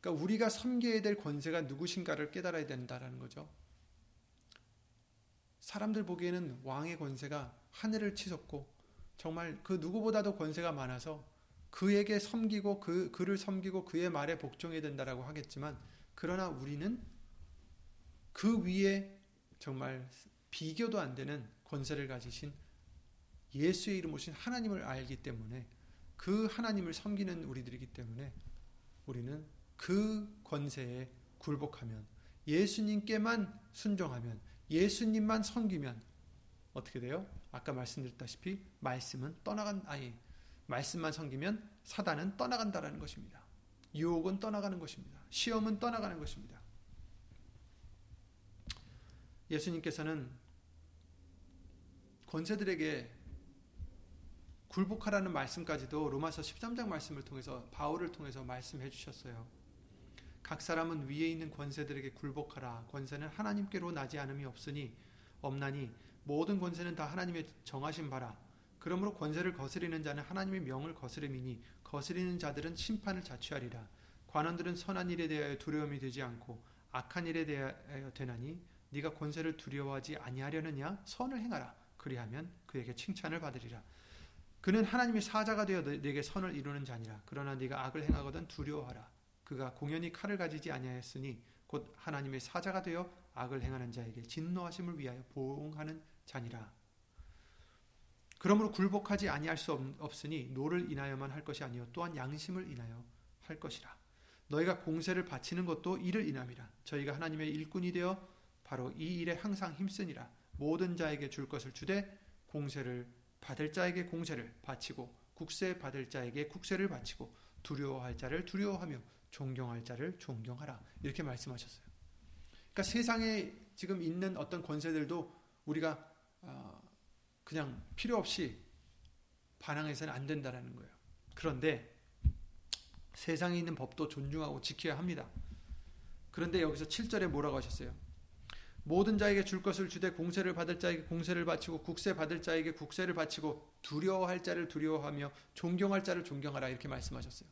그러니까 우리가 섬겨야 될 권세가 누구신가를 깨달아야 된다라는 거죠. 사람들 보기에는 왕의 권세가 하늘을 치솟고 정말 그 누구보다도 권세가 많아서 그에게 섬기고 그 그를 섬기고 그의 말에 복종해야 된다라고 하겠지만 그러나 우리는 그 위에 정말 비교도 안 되는 권세를 가지신 예수의 이름 오신 하나님을 알기 때문에 그 하나님을 섬기는 우리들이기 때문에 우리는 그 권세에 굴복하면 예수님께만 순종하면 예수님만 섬기면 어떻게 돼요? 아까 말씀드렸다시피 말씀은 떠나간 아니 말씀만 섬기면 사단은 떠나간다라는 것입니다. 유혹은 떠나가는 것입니다. 시험은 떠나가는 것입니다. 예수님께서는 권세들에게 굴복하라는 말씀까지도 로마서 13장 말씀을 통해서 바울을 통해서 말씀해 주셨어요. 각 사람은 위에 있는 권세들에게 굴복하라. 권세는 하나님께로 나지 않음이 없으니 없나니 모든 권세는 다 하나님의 정하신 바라. 그러므로 권세를 거스리는 자는 하나님의 명을 거스름이니 거스리는 자들은 심판을 자취하리라. 관원들은 선한 일에 대하여 두려움이 되지 않고 악한 일에 대하여 되나니 네가 권세를 두려워하지 아니하려느냐 선을 행하라. 그리하면 그에게 칭찬을 받으리라. 그는 하나님의 사자가 되어 네게 선을 이루는 자니라. 그러나 네가 악을 행하거든 두려워하라. 그가 공연히 칼을 가지지 아니하였으니 곧 하나님의 사자가 되어 악을 행하는 자에게 진노하심을 위하여 보응하는 자니라. 그러므로 굴복하지 아니할 수 없으니 노를 인하여만 할 것이 아니요 또한 양심을 인하여 할 것이라. 너희가 공세를 바치는 것도 이를 인함이라. 저희가 하나님의 일꾼이 되어 바로 이 일에 항상 힘쓰니라. 모든 자에게 줄 것을 주되 공세를 받을 자에게 공세를 바치고 국세 받을 자에게 국세를 바치고 두려워할 자를 두려워하며 존경할 자를 존경하라. 이렇게 말씀하셨어요. 그러니까 세상에 지금 있는 어떤 권세들도 우리가 어, 그냥 필요 없이 반항해서는 안 된다라는 거예요. 그런데 세상에 있는 법도 존중하고 지켜야 합니다. 그런데 여기서 7절에 뭐라고 하셨어요? 모든 자에게 줄 것을 주되 공세를 받을 자에게 공세를 바치고 국세 받을 자에게 국세를 바치고 두려워할 자를 두려워하며 존경할 자를 존경하라 이렇게 말씀하셨어요.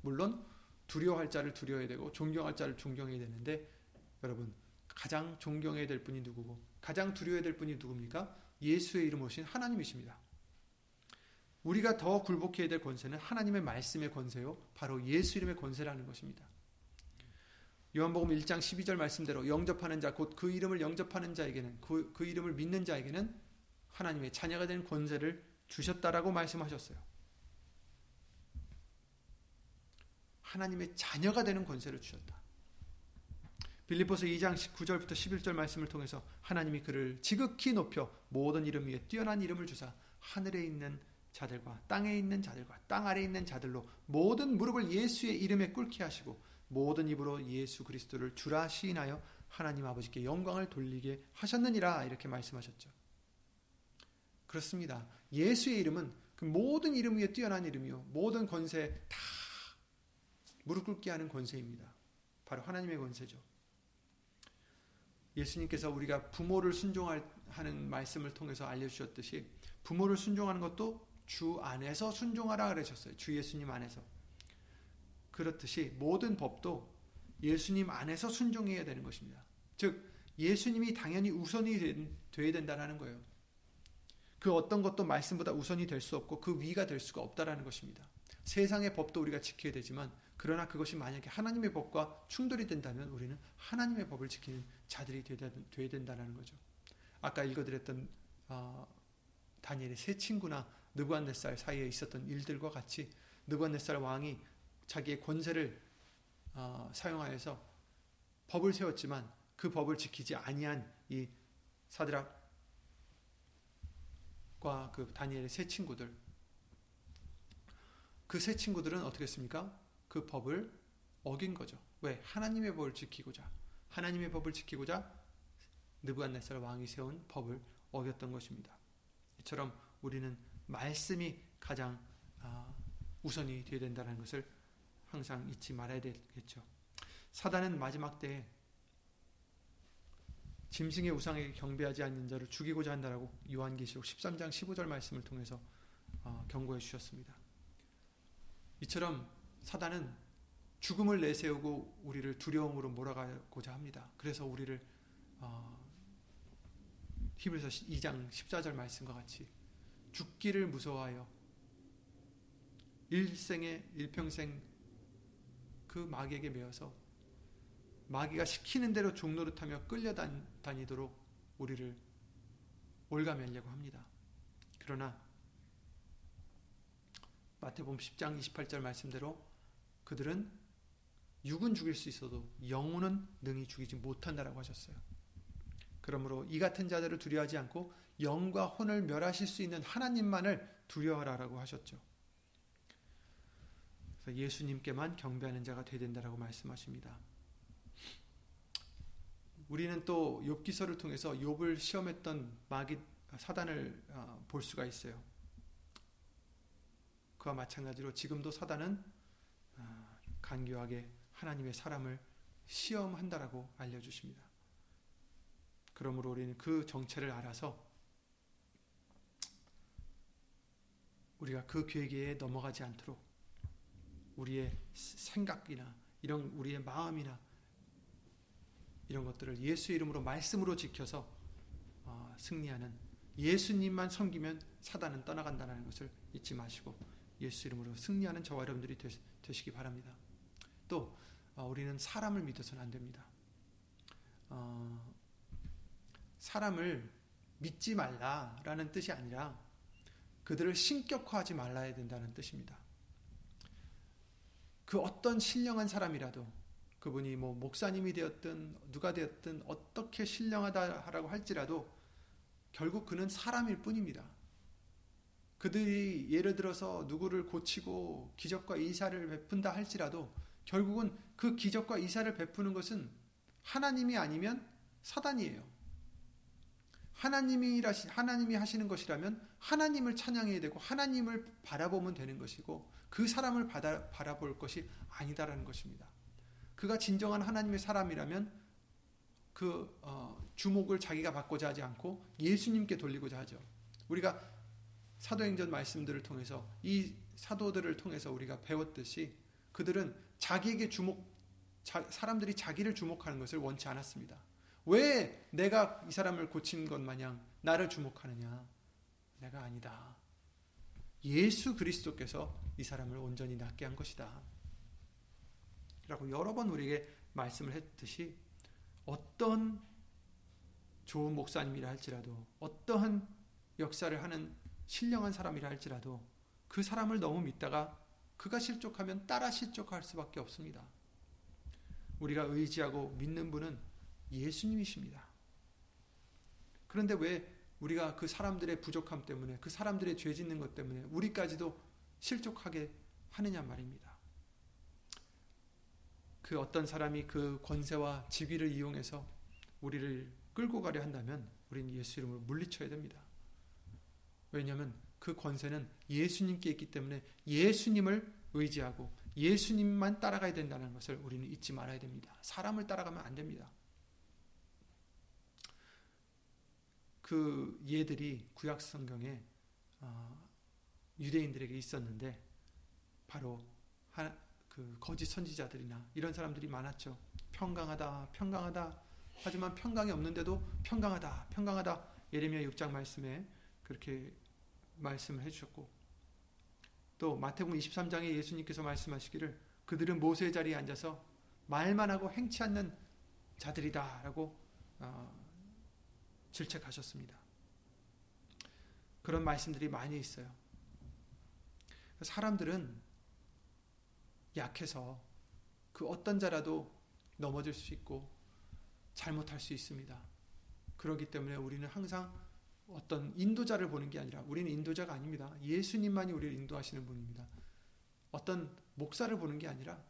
물론 두려워할 자를 두려워해야 되고 존경할 자를 존경해야 되는데 여러분 가장 존경해야 될 분이 누구고 가장 두려워해야 될 분이 누굽니까? 예수의 이름 오신 하나님이십니다. 우리가 더 굴복해야 될 권세는 하나님의 말씀의 권세요. 바로 예수 이름의 권세라는 것입니다. 요한복음 1장 12절 말씀대로 영접하는 자, 곧 그 이름을 영접하는 자에게는, 그, 그 이름을 믿는 자에게는 하나님의 자녀가 된 권세를 주셨다라고 말씀하셨어요. 하나님의 자녀가 되는 권세를 주셨다. 빌리포스 2장 9절부터 11절 말씀을 통해서 하나님이 그를 지극히 높여 모든 이름 위에 뛰어난 이름을 주사 하늘에 있는 자들과 땅에 있는 자들과 땅 아래에 있는 자들로 모든 무릎을 예수의 이름에 꿇게 하시고 모든 입으로 예수 그리스도를 주라 시인하여 하나님 아버지께 영광을 돌리게 하셨느니라 이렇게 말씀하셨죠. 그렇습니다. 예수의 이름은 그 모든 이름 위에 뛰어난 이름이요 모든 권세 다 무릎 꿇게 하는 권세입니다. 바로 하나님의 권세죠. 예수님께서 우리가 부모를 순종하는 말씀을 통해서 알려주셨듯이 부모를 순종하는 것도 주 안에서 순종하라 그러셨어요. 주 예수님 안에서. 그렇듯이 모든 법도 예수님 안에서 순종해야 되는 것입니다. 즉 예수님이 당연히 우선이 되어야 된다는 거예요. 그 어떤 것도 말씀보다 우선이 될 수 없고 그 위가 될 수가 없다라는 것입니다. 세상의 법도 우리가 지켜야 되지만 그러나 그것이 만약에 하나님의 법과 충돌이 된다면 우리는 하나님의 법을 지키는 자들이 되어야 된다는 거죠. 아까 읽어드렸던 어, 다니엘의 세 친구나 느부갓네살 사이에 있었던 일들과 같이 느부갓네살 왕이 자기의 권세를 어, 사용하여서 법을 세웠지만 그 법을 지키지 아니한 이 사드락과 그 다니엘의 세 친구들 그 세 친구들은 어떻게 했습니까? 그 법을 어긴 거죠. 왜? 하나님의 법을 지키고자 하나님의 법을 지키고자 느부갓네살 왕이 세운 법을 어겼던 것입니다. 이처럼 우리는 말씀이 가장 아, 우선이 되어야 된다는 것을 항상 잊지 말아야 되겠죠. 사단은 마지막 때에 짐승의 우상에게 경배하지 않는 자를 죽이고자 한다라고 요한계시록 13장 15절 말씀을 통해서 어, 경고해 주셨습니다. 이처럼 사단은 죽음을 내세우고 우리를 두려움으로 몰아가고자 합니다. 그래서 우리를 어, 히브리서 2장 14절 말씀과 같이 죽기를 무서워하여 일생에 일평생 그 마귀에게 매어서 마귀가 시키는 대로 종노릇하며 끌려다니도록 우리를 올가매려고 합니다. 그러나 마태복음 10장 28절 말씀대로 그들은 육은 죽일 수 있어도 영혼은 능히 죽이지 못한다라고 하셨어요. 그러므로 이 같은 자들을 두려워하지 않고 영과 혼을 멸하실 수 있는 하나님만을 두려워하라고 하셨죠. 그래서 예수님께만 경배하는 자가 되야 된다라고 말씀하십니다. 우리는 또 욥기서를 통해서 욥을 시험했던 마귀 사단을 어, 볼 수가 있어요. 그와 마찬가지로 지금도 사단은 어, 간교하게 하나님의 사람을 시험한다라고 알려주십니다. 그러므로 우리는 그 정체를 알아서 우리가 그 계기에 넘어가지 않도록 우리의 생각이나 이런 우리의 마음이나 이런 것들을 예수 이름으로 말씀으로 지켜서 어, 승리하는 예수님만 섬기면 사단은 떠나간다는 것을 잊지 마시고 예수 이름으로 승리하는 저와 여러분들이 되, 시기 바랍니다. 또 어, 우리는 사람을 믿어서는 안 됩니다. 어, 사람을 믿지 말라라는 뜻이 아니라 그들을 신격화하지 말라야 된다는 뜻입니다. 그 어떤 신령한 사람이라도 그분이 뭐 목사님이 되었든 누가 되었든 어떻게 신령하다라고 할지라도 결국 그는 사람일 뿐입니다. 그들이 예를 들어서 누구를 고치고 기적과 이사를 베푼다 할지라도 결국은 그 기적과 이사를 베푸는 것은 하나님이 아니면 사단이에요. 하나님이 하시는 것이라면 하나님을 찬양해야 되고 하나님을 바라보면 되는 것이고 그 사람을 받아, 바라볼 것이 아니다라는 것입니다. 그가 진정한 하나님의 사람이라면 그 어, 주목을 자기가 받고자 하지 않고 예수님께 돌리고자 하죠. 우리가 사도행전 말씀들을 통해서 이 사도들을 통해서 우리가 배웠듯이 그들은 자기에게 주목 자, 사람들이 자기를 주목하는 것을 원치 않았습니다. 왜 내가 이 사람을 고친 것 마냥 나를 주목하느냐? 내가 아니다. 예수 그리스도께서 이 사람을 온전히 낫게 한 것이다. 라고 여러 번 우리에게 말씀을 했듯이 어떤 좋은 목사님이라 할지라도 어떠한 역사를 하는 신령한 사람이라 할지라도 그 사람을 너무 믿다가 그가 실족하면 따라 실족할 수밖에 없습니다. 우리가 의지하고 믿는 분은 예수님이십니다. 그런데 왜 우리가 그 사람들의 부족함 때문에 그 사람들의 죄 짓는 것 때문에 우리까지도 실족하게 하느냐 말입니다. 그 어떤 사람이 그 권세와 지위를 이용해서 우리를 끌고 가려 한다면 우리는 예수 이름으로 물리쳐야 됩니다. 왜냐하면 그 권세는 예수님께 있기 때문에 예수님을 의지하고 예수님만 따라가야 된다는 것을 우리는 잊지 말아야 됩니다. 사람을 따라가면 안 됩니다. 그 예들이 구약 성경에 어, 유대인들에게 있었는데 바로 하, 그 거짓 선지자들이나 이런 사람들이 많았죠. 평강하다, 평강하다. 하지만 평강이 없는데도 평강하다, 평강하다. 예레미야 6장 말씀에 그렇게 말씀을 해주셨고 또 마태복음 23장에 예수님께서 말씀하시기를 그들은 모세의 자리에 앉아서 말만 하고 행치 않는 자들이다라고 어, 질책하셨습니다. 그런 말씀들이 많이 있어요. 사람들은 약해서 그 어떤 자라도 넘어질 수 있고 잘못할 수 있습니다. 그렇기 때문에 우리는 항상 어떤 인도자를 보는 게 아니라 우리는 인도자가 아닙니다. 예수님만이 우리를 인도하시는 분입니다. 어떤 목사를 보는 게 아니라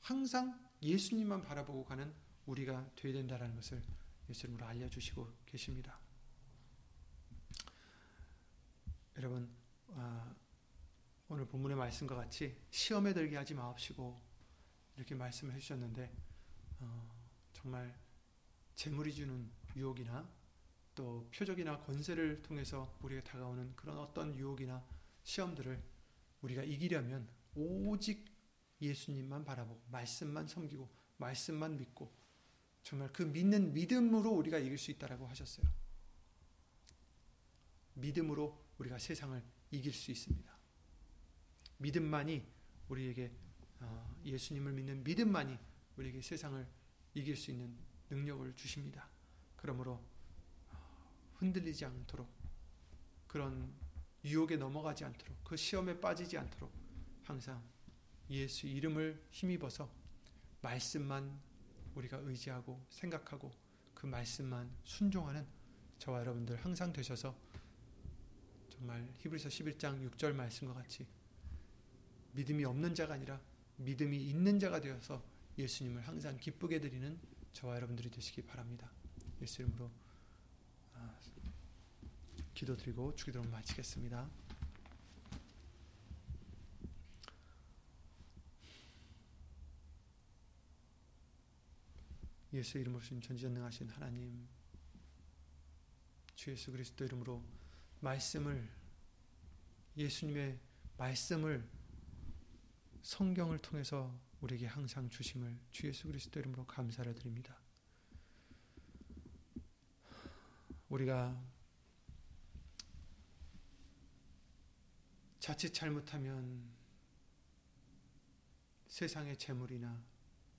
항상 예수님만 바라보고 가는 우리가 되어야 된다는 것을 예수님으로 알려주시고 계십니다. 여러분 아, 오늘 본문의 말씀과 같이 시험에 들게 하지 마옵시고 이렇게 말씀을 해주셨는데 어, 정말 재물이 주는 유혹이나 또 표적이나 권세를 통해서 우리가 다가오는 그런 어떤 유혹이나 시험들을 우리가 이기려면 오직 예수님만 바라보고 말씀만 섬기고 말씀만 믿고 정말 그 믿는 믿음으로 우리가 이길 수 있다라고 하셨어요. 믿음으로 우리가 세상을 이길 수 있습니다. 믿음만이 우리에게 어, 예수님을 믿는 믿음만이 우리에게 세상을 이길 수 있는 능력을 주십니다. 그러므로 어, 흔들리지 않도록 그런 유혹에 넘어가지 않도록 그 시험에 빠지지 않도록 항상 예수 이름을 힘입어서 말씀만 우리가 의지하고 생각하고 그 말씀만 순종하는 저와 여러분들 항상 되셔서 정말 히브리서 11장 6절 말씀과 같이 믿음이 없는 자가 아니라 믿음이 있는 자가 되어서 예수님을 항상 기쁘게 드리는 저와 여러분들이 되시기 바랍니다. 예수 이름으로 아, 기도드리고 주기도록 마치겠습니다. 예수 이름으로 신 전지전능하신 하나님 주 예수 그리스도 이름으로 말씀을 예수님의 말씀을 성경을 통해서 우리에게 항상 주심을 주 예수 그리스도 이름으로 감사를 드립니다. 우리가 자칫 잘못하면 세상의 재물이나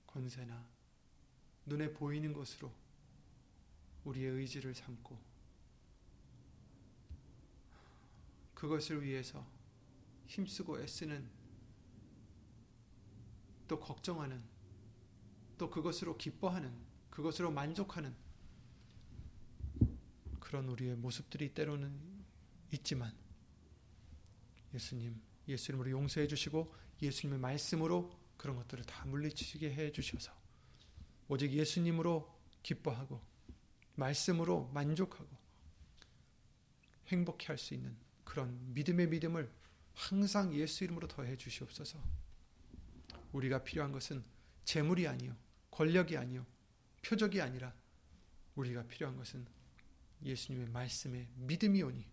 권세나 눈에 보이는 것으로 우리의 의지를 삼고 그것을 위해서 힘쓰고 애쓰는 또 걱정하는 또 그것으로 기뻐하는 그것으로 만족하는 그런 우리의 모습들이 때로는 있지만 예수님 예수 이름으로 용서해 주시고 예수님의 말씀으로 그런 것들을 다 물리치게 해 주셔서 오직 예수님으로 기뻐하고 말씀으로 만족하고 행복해 할 수 있는 그런 믿음의 믿음을 항상 예수 이름으로 더해 주시옵소서. 우리가 필요한 것은 재물이 아니요, 권력이 아니요, 표적이 아니라 우리가 필요한 것은 예수님의 말씀에 믿음이 오니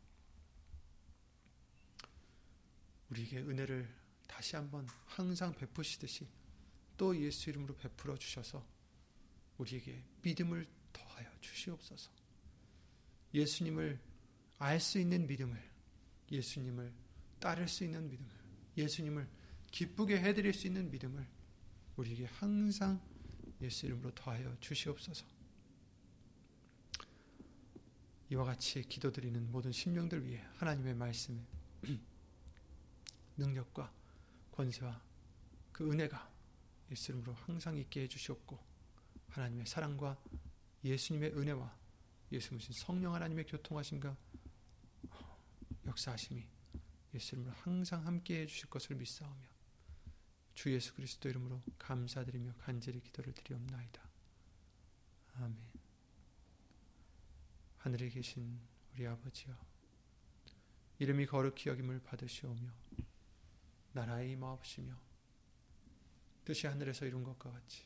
우리에게 은혜를 다시 한번 항상 베푸시듯이 또 예수 이름으로 베풀어 주셔서 우리에게 믿음을 더하여 주시옵소서. 예수님을 알 수 있는 믿음을, 예수님을 따를 수 있는 믿음을, 예수님을 기쁘게 해드릴 수 있는 믿음을 우리에게 항상 예수 이름으로 더하여 주시옵소서. 이와 같이 기도드리는 모든 심령들 위해 하나님의 말씀에 능력과 권세와 그 은혜가 예수 이름으로 항상 있게 해주시옵고 하나님의 사랑과 예수님의 은혜와 예수님 성령 하나님의 교통하심과 역사하심이 예수 이름으로 항상 함께 해 주실 것을 믿사오며 주 예수 그리스도 이름으로 감사드리며 간절히 기도를 드리옵나이다. 아멘. 하늘에 계신 우리 아버지여, 이름이 거룩히 여김을 받으시오며, 나라의 임하옵시며, 뜻이 하늘에서 이룬 것과 같이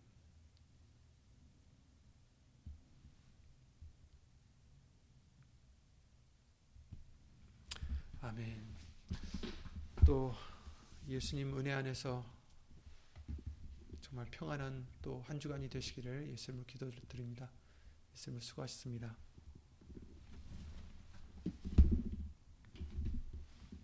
아멘 또 예수님 은혜 안에서 정말 평안한 또 한 주간이 되시기를 예수님을 기도드립니다. 예수님을 수고하셨습니다.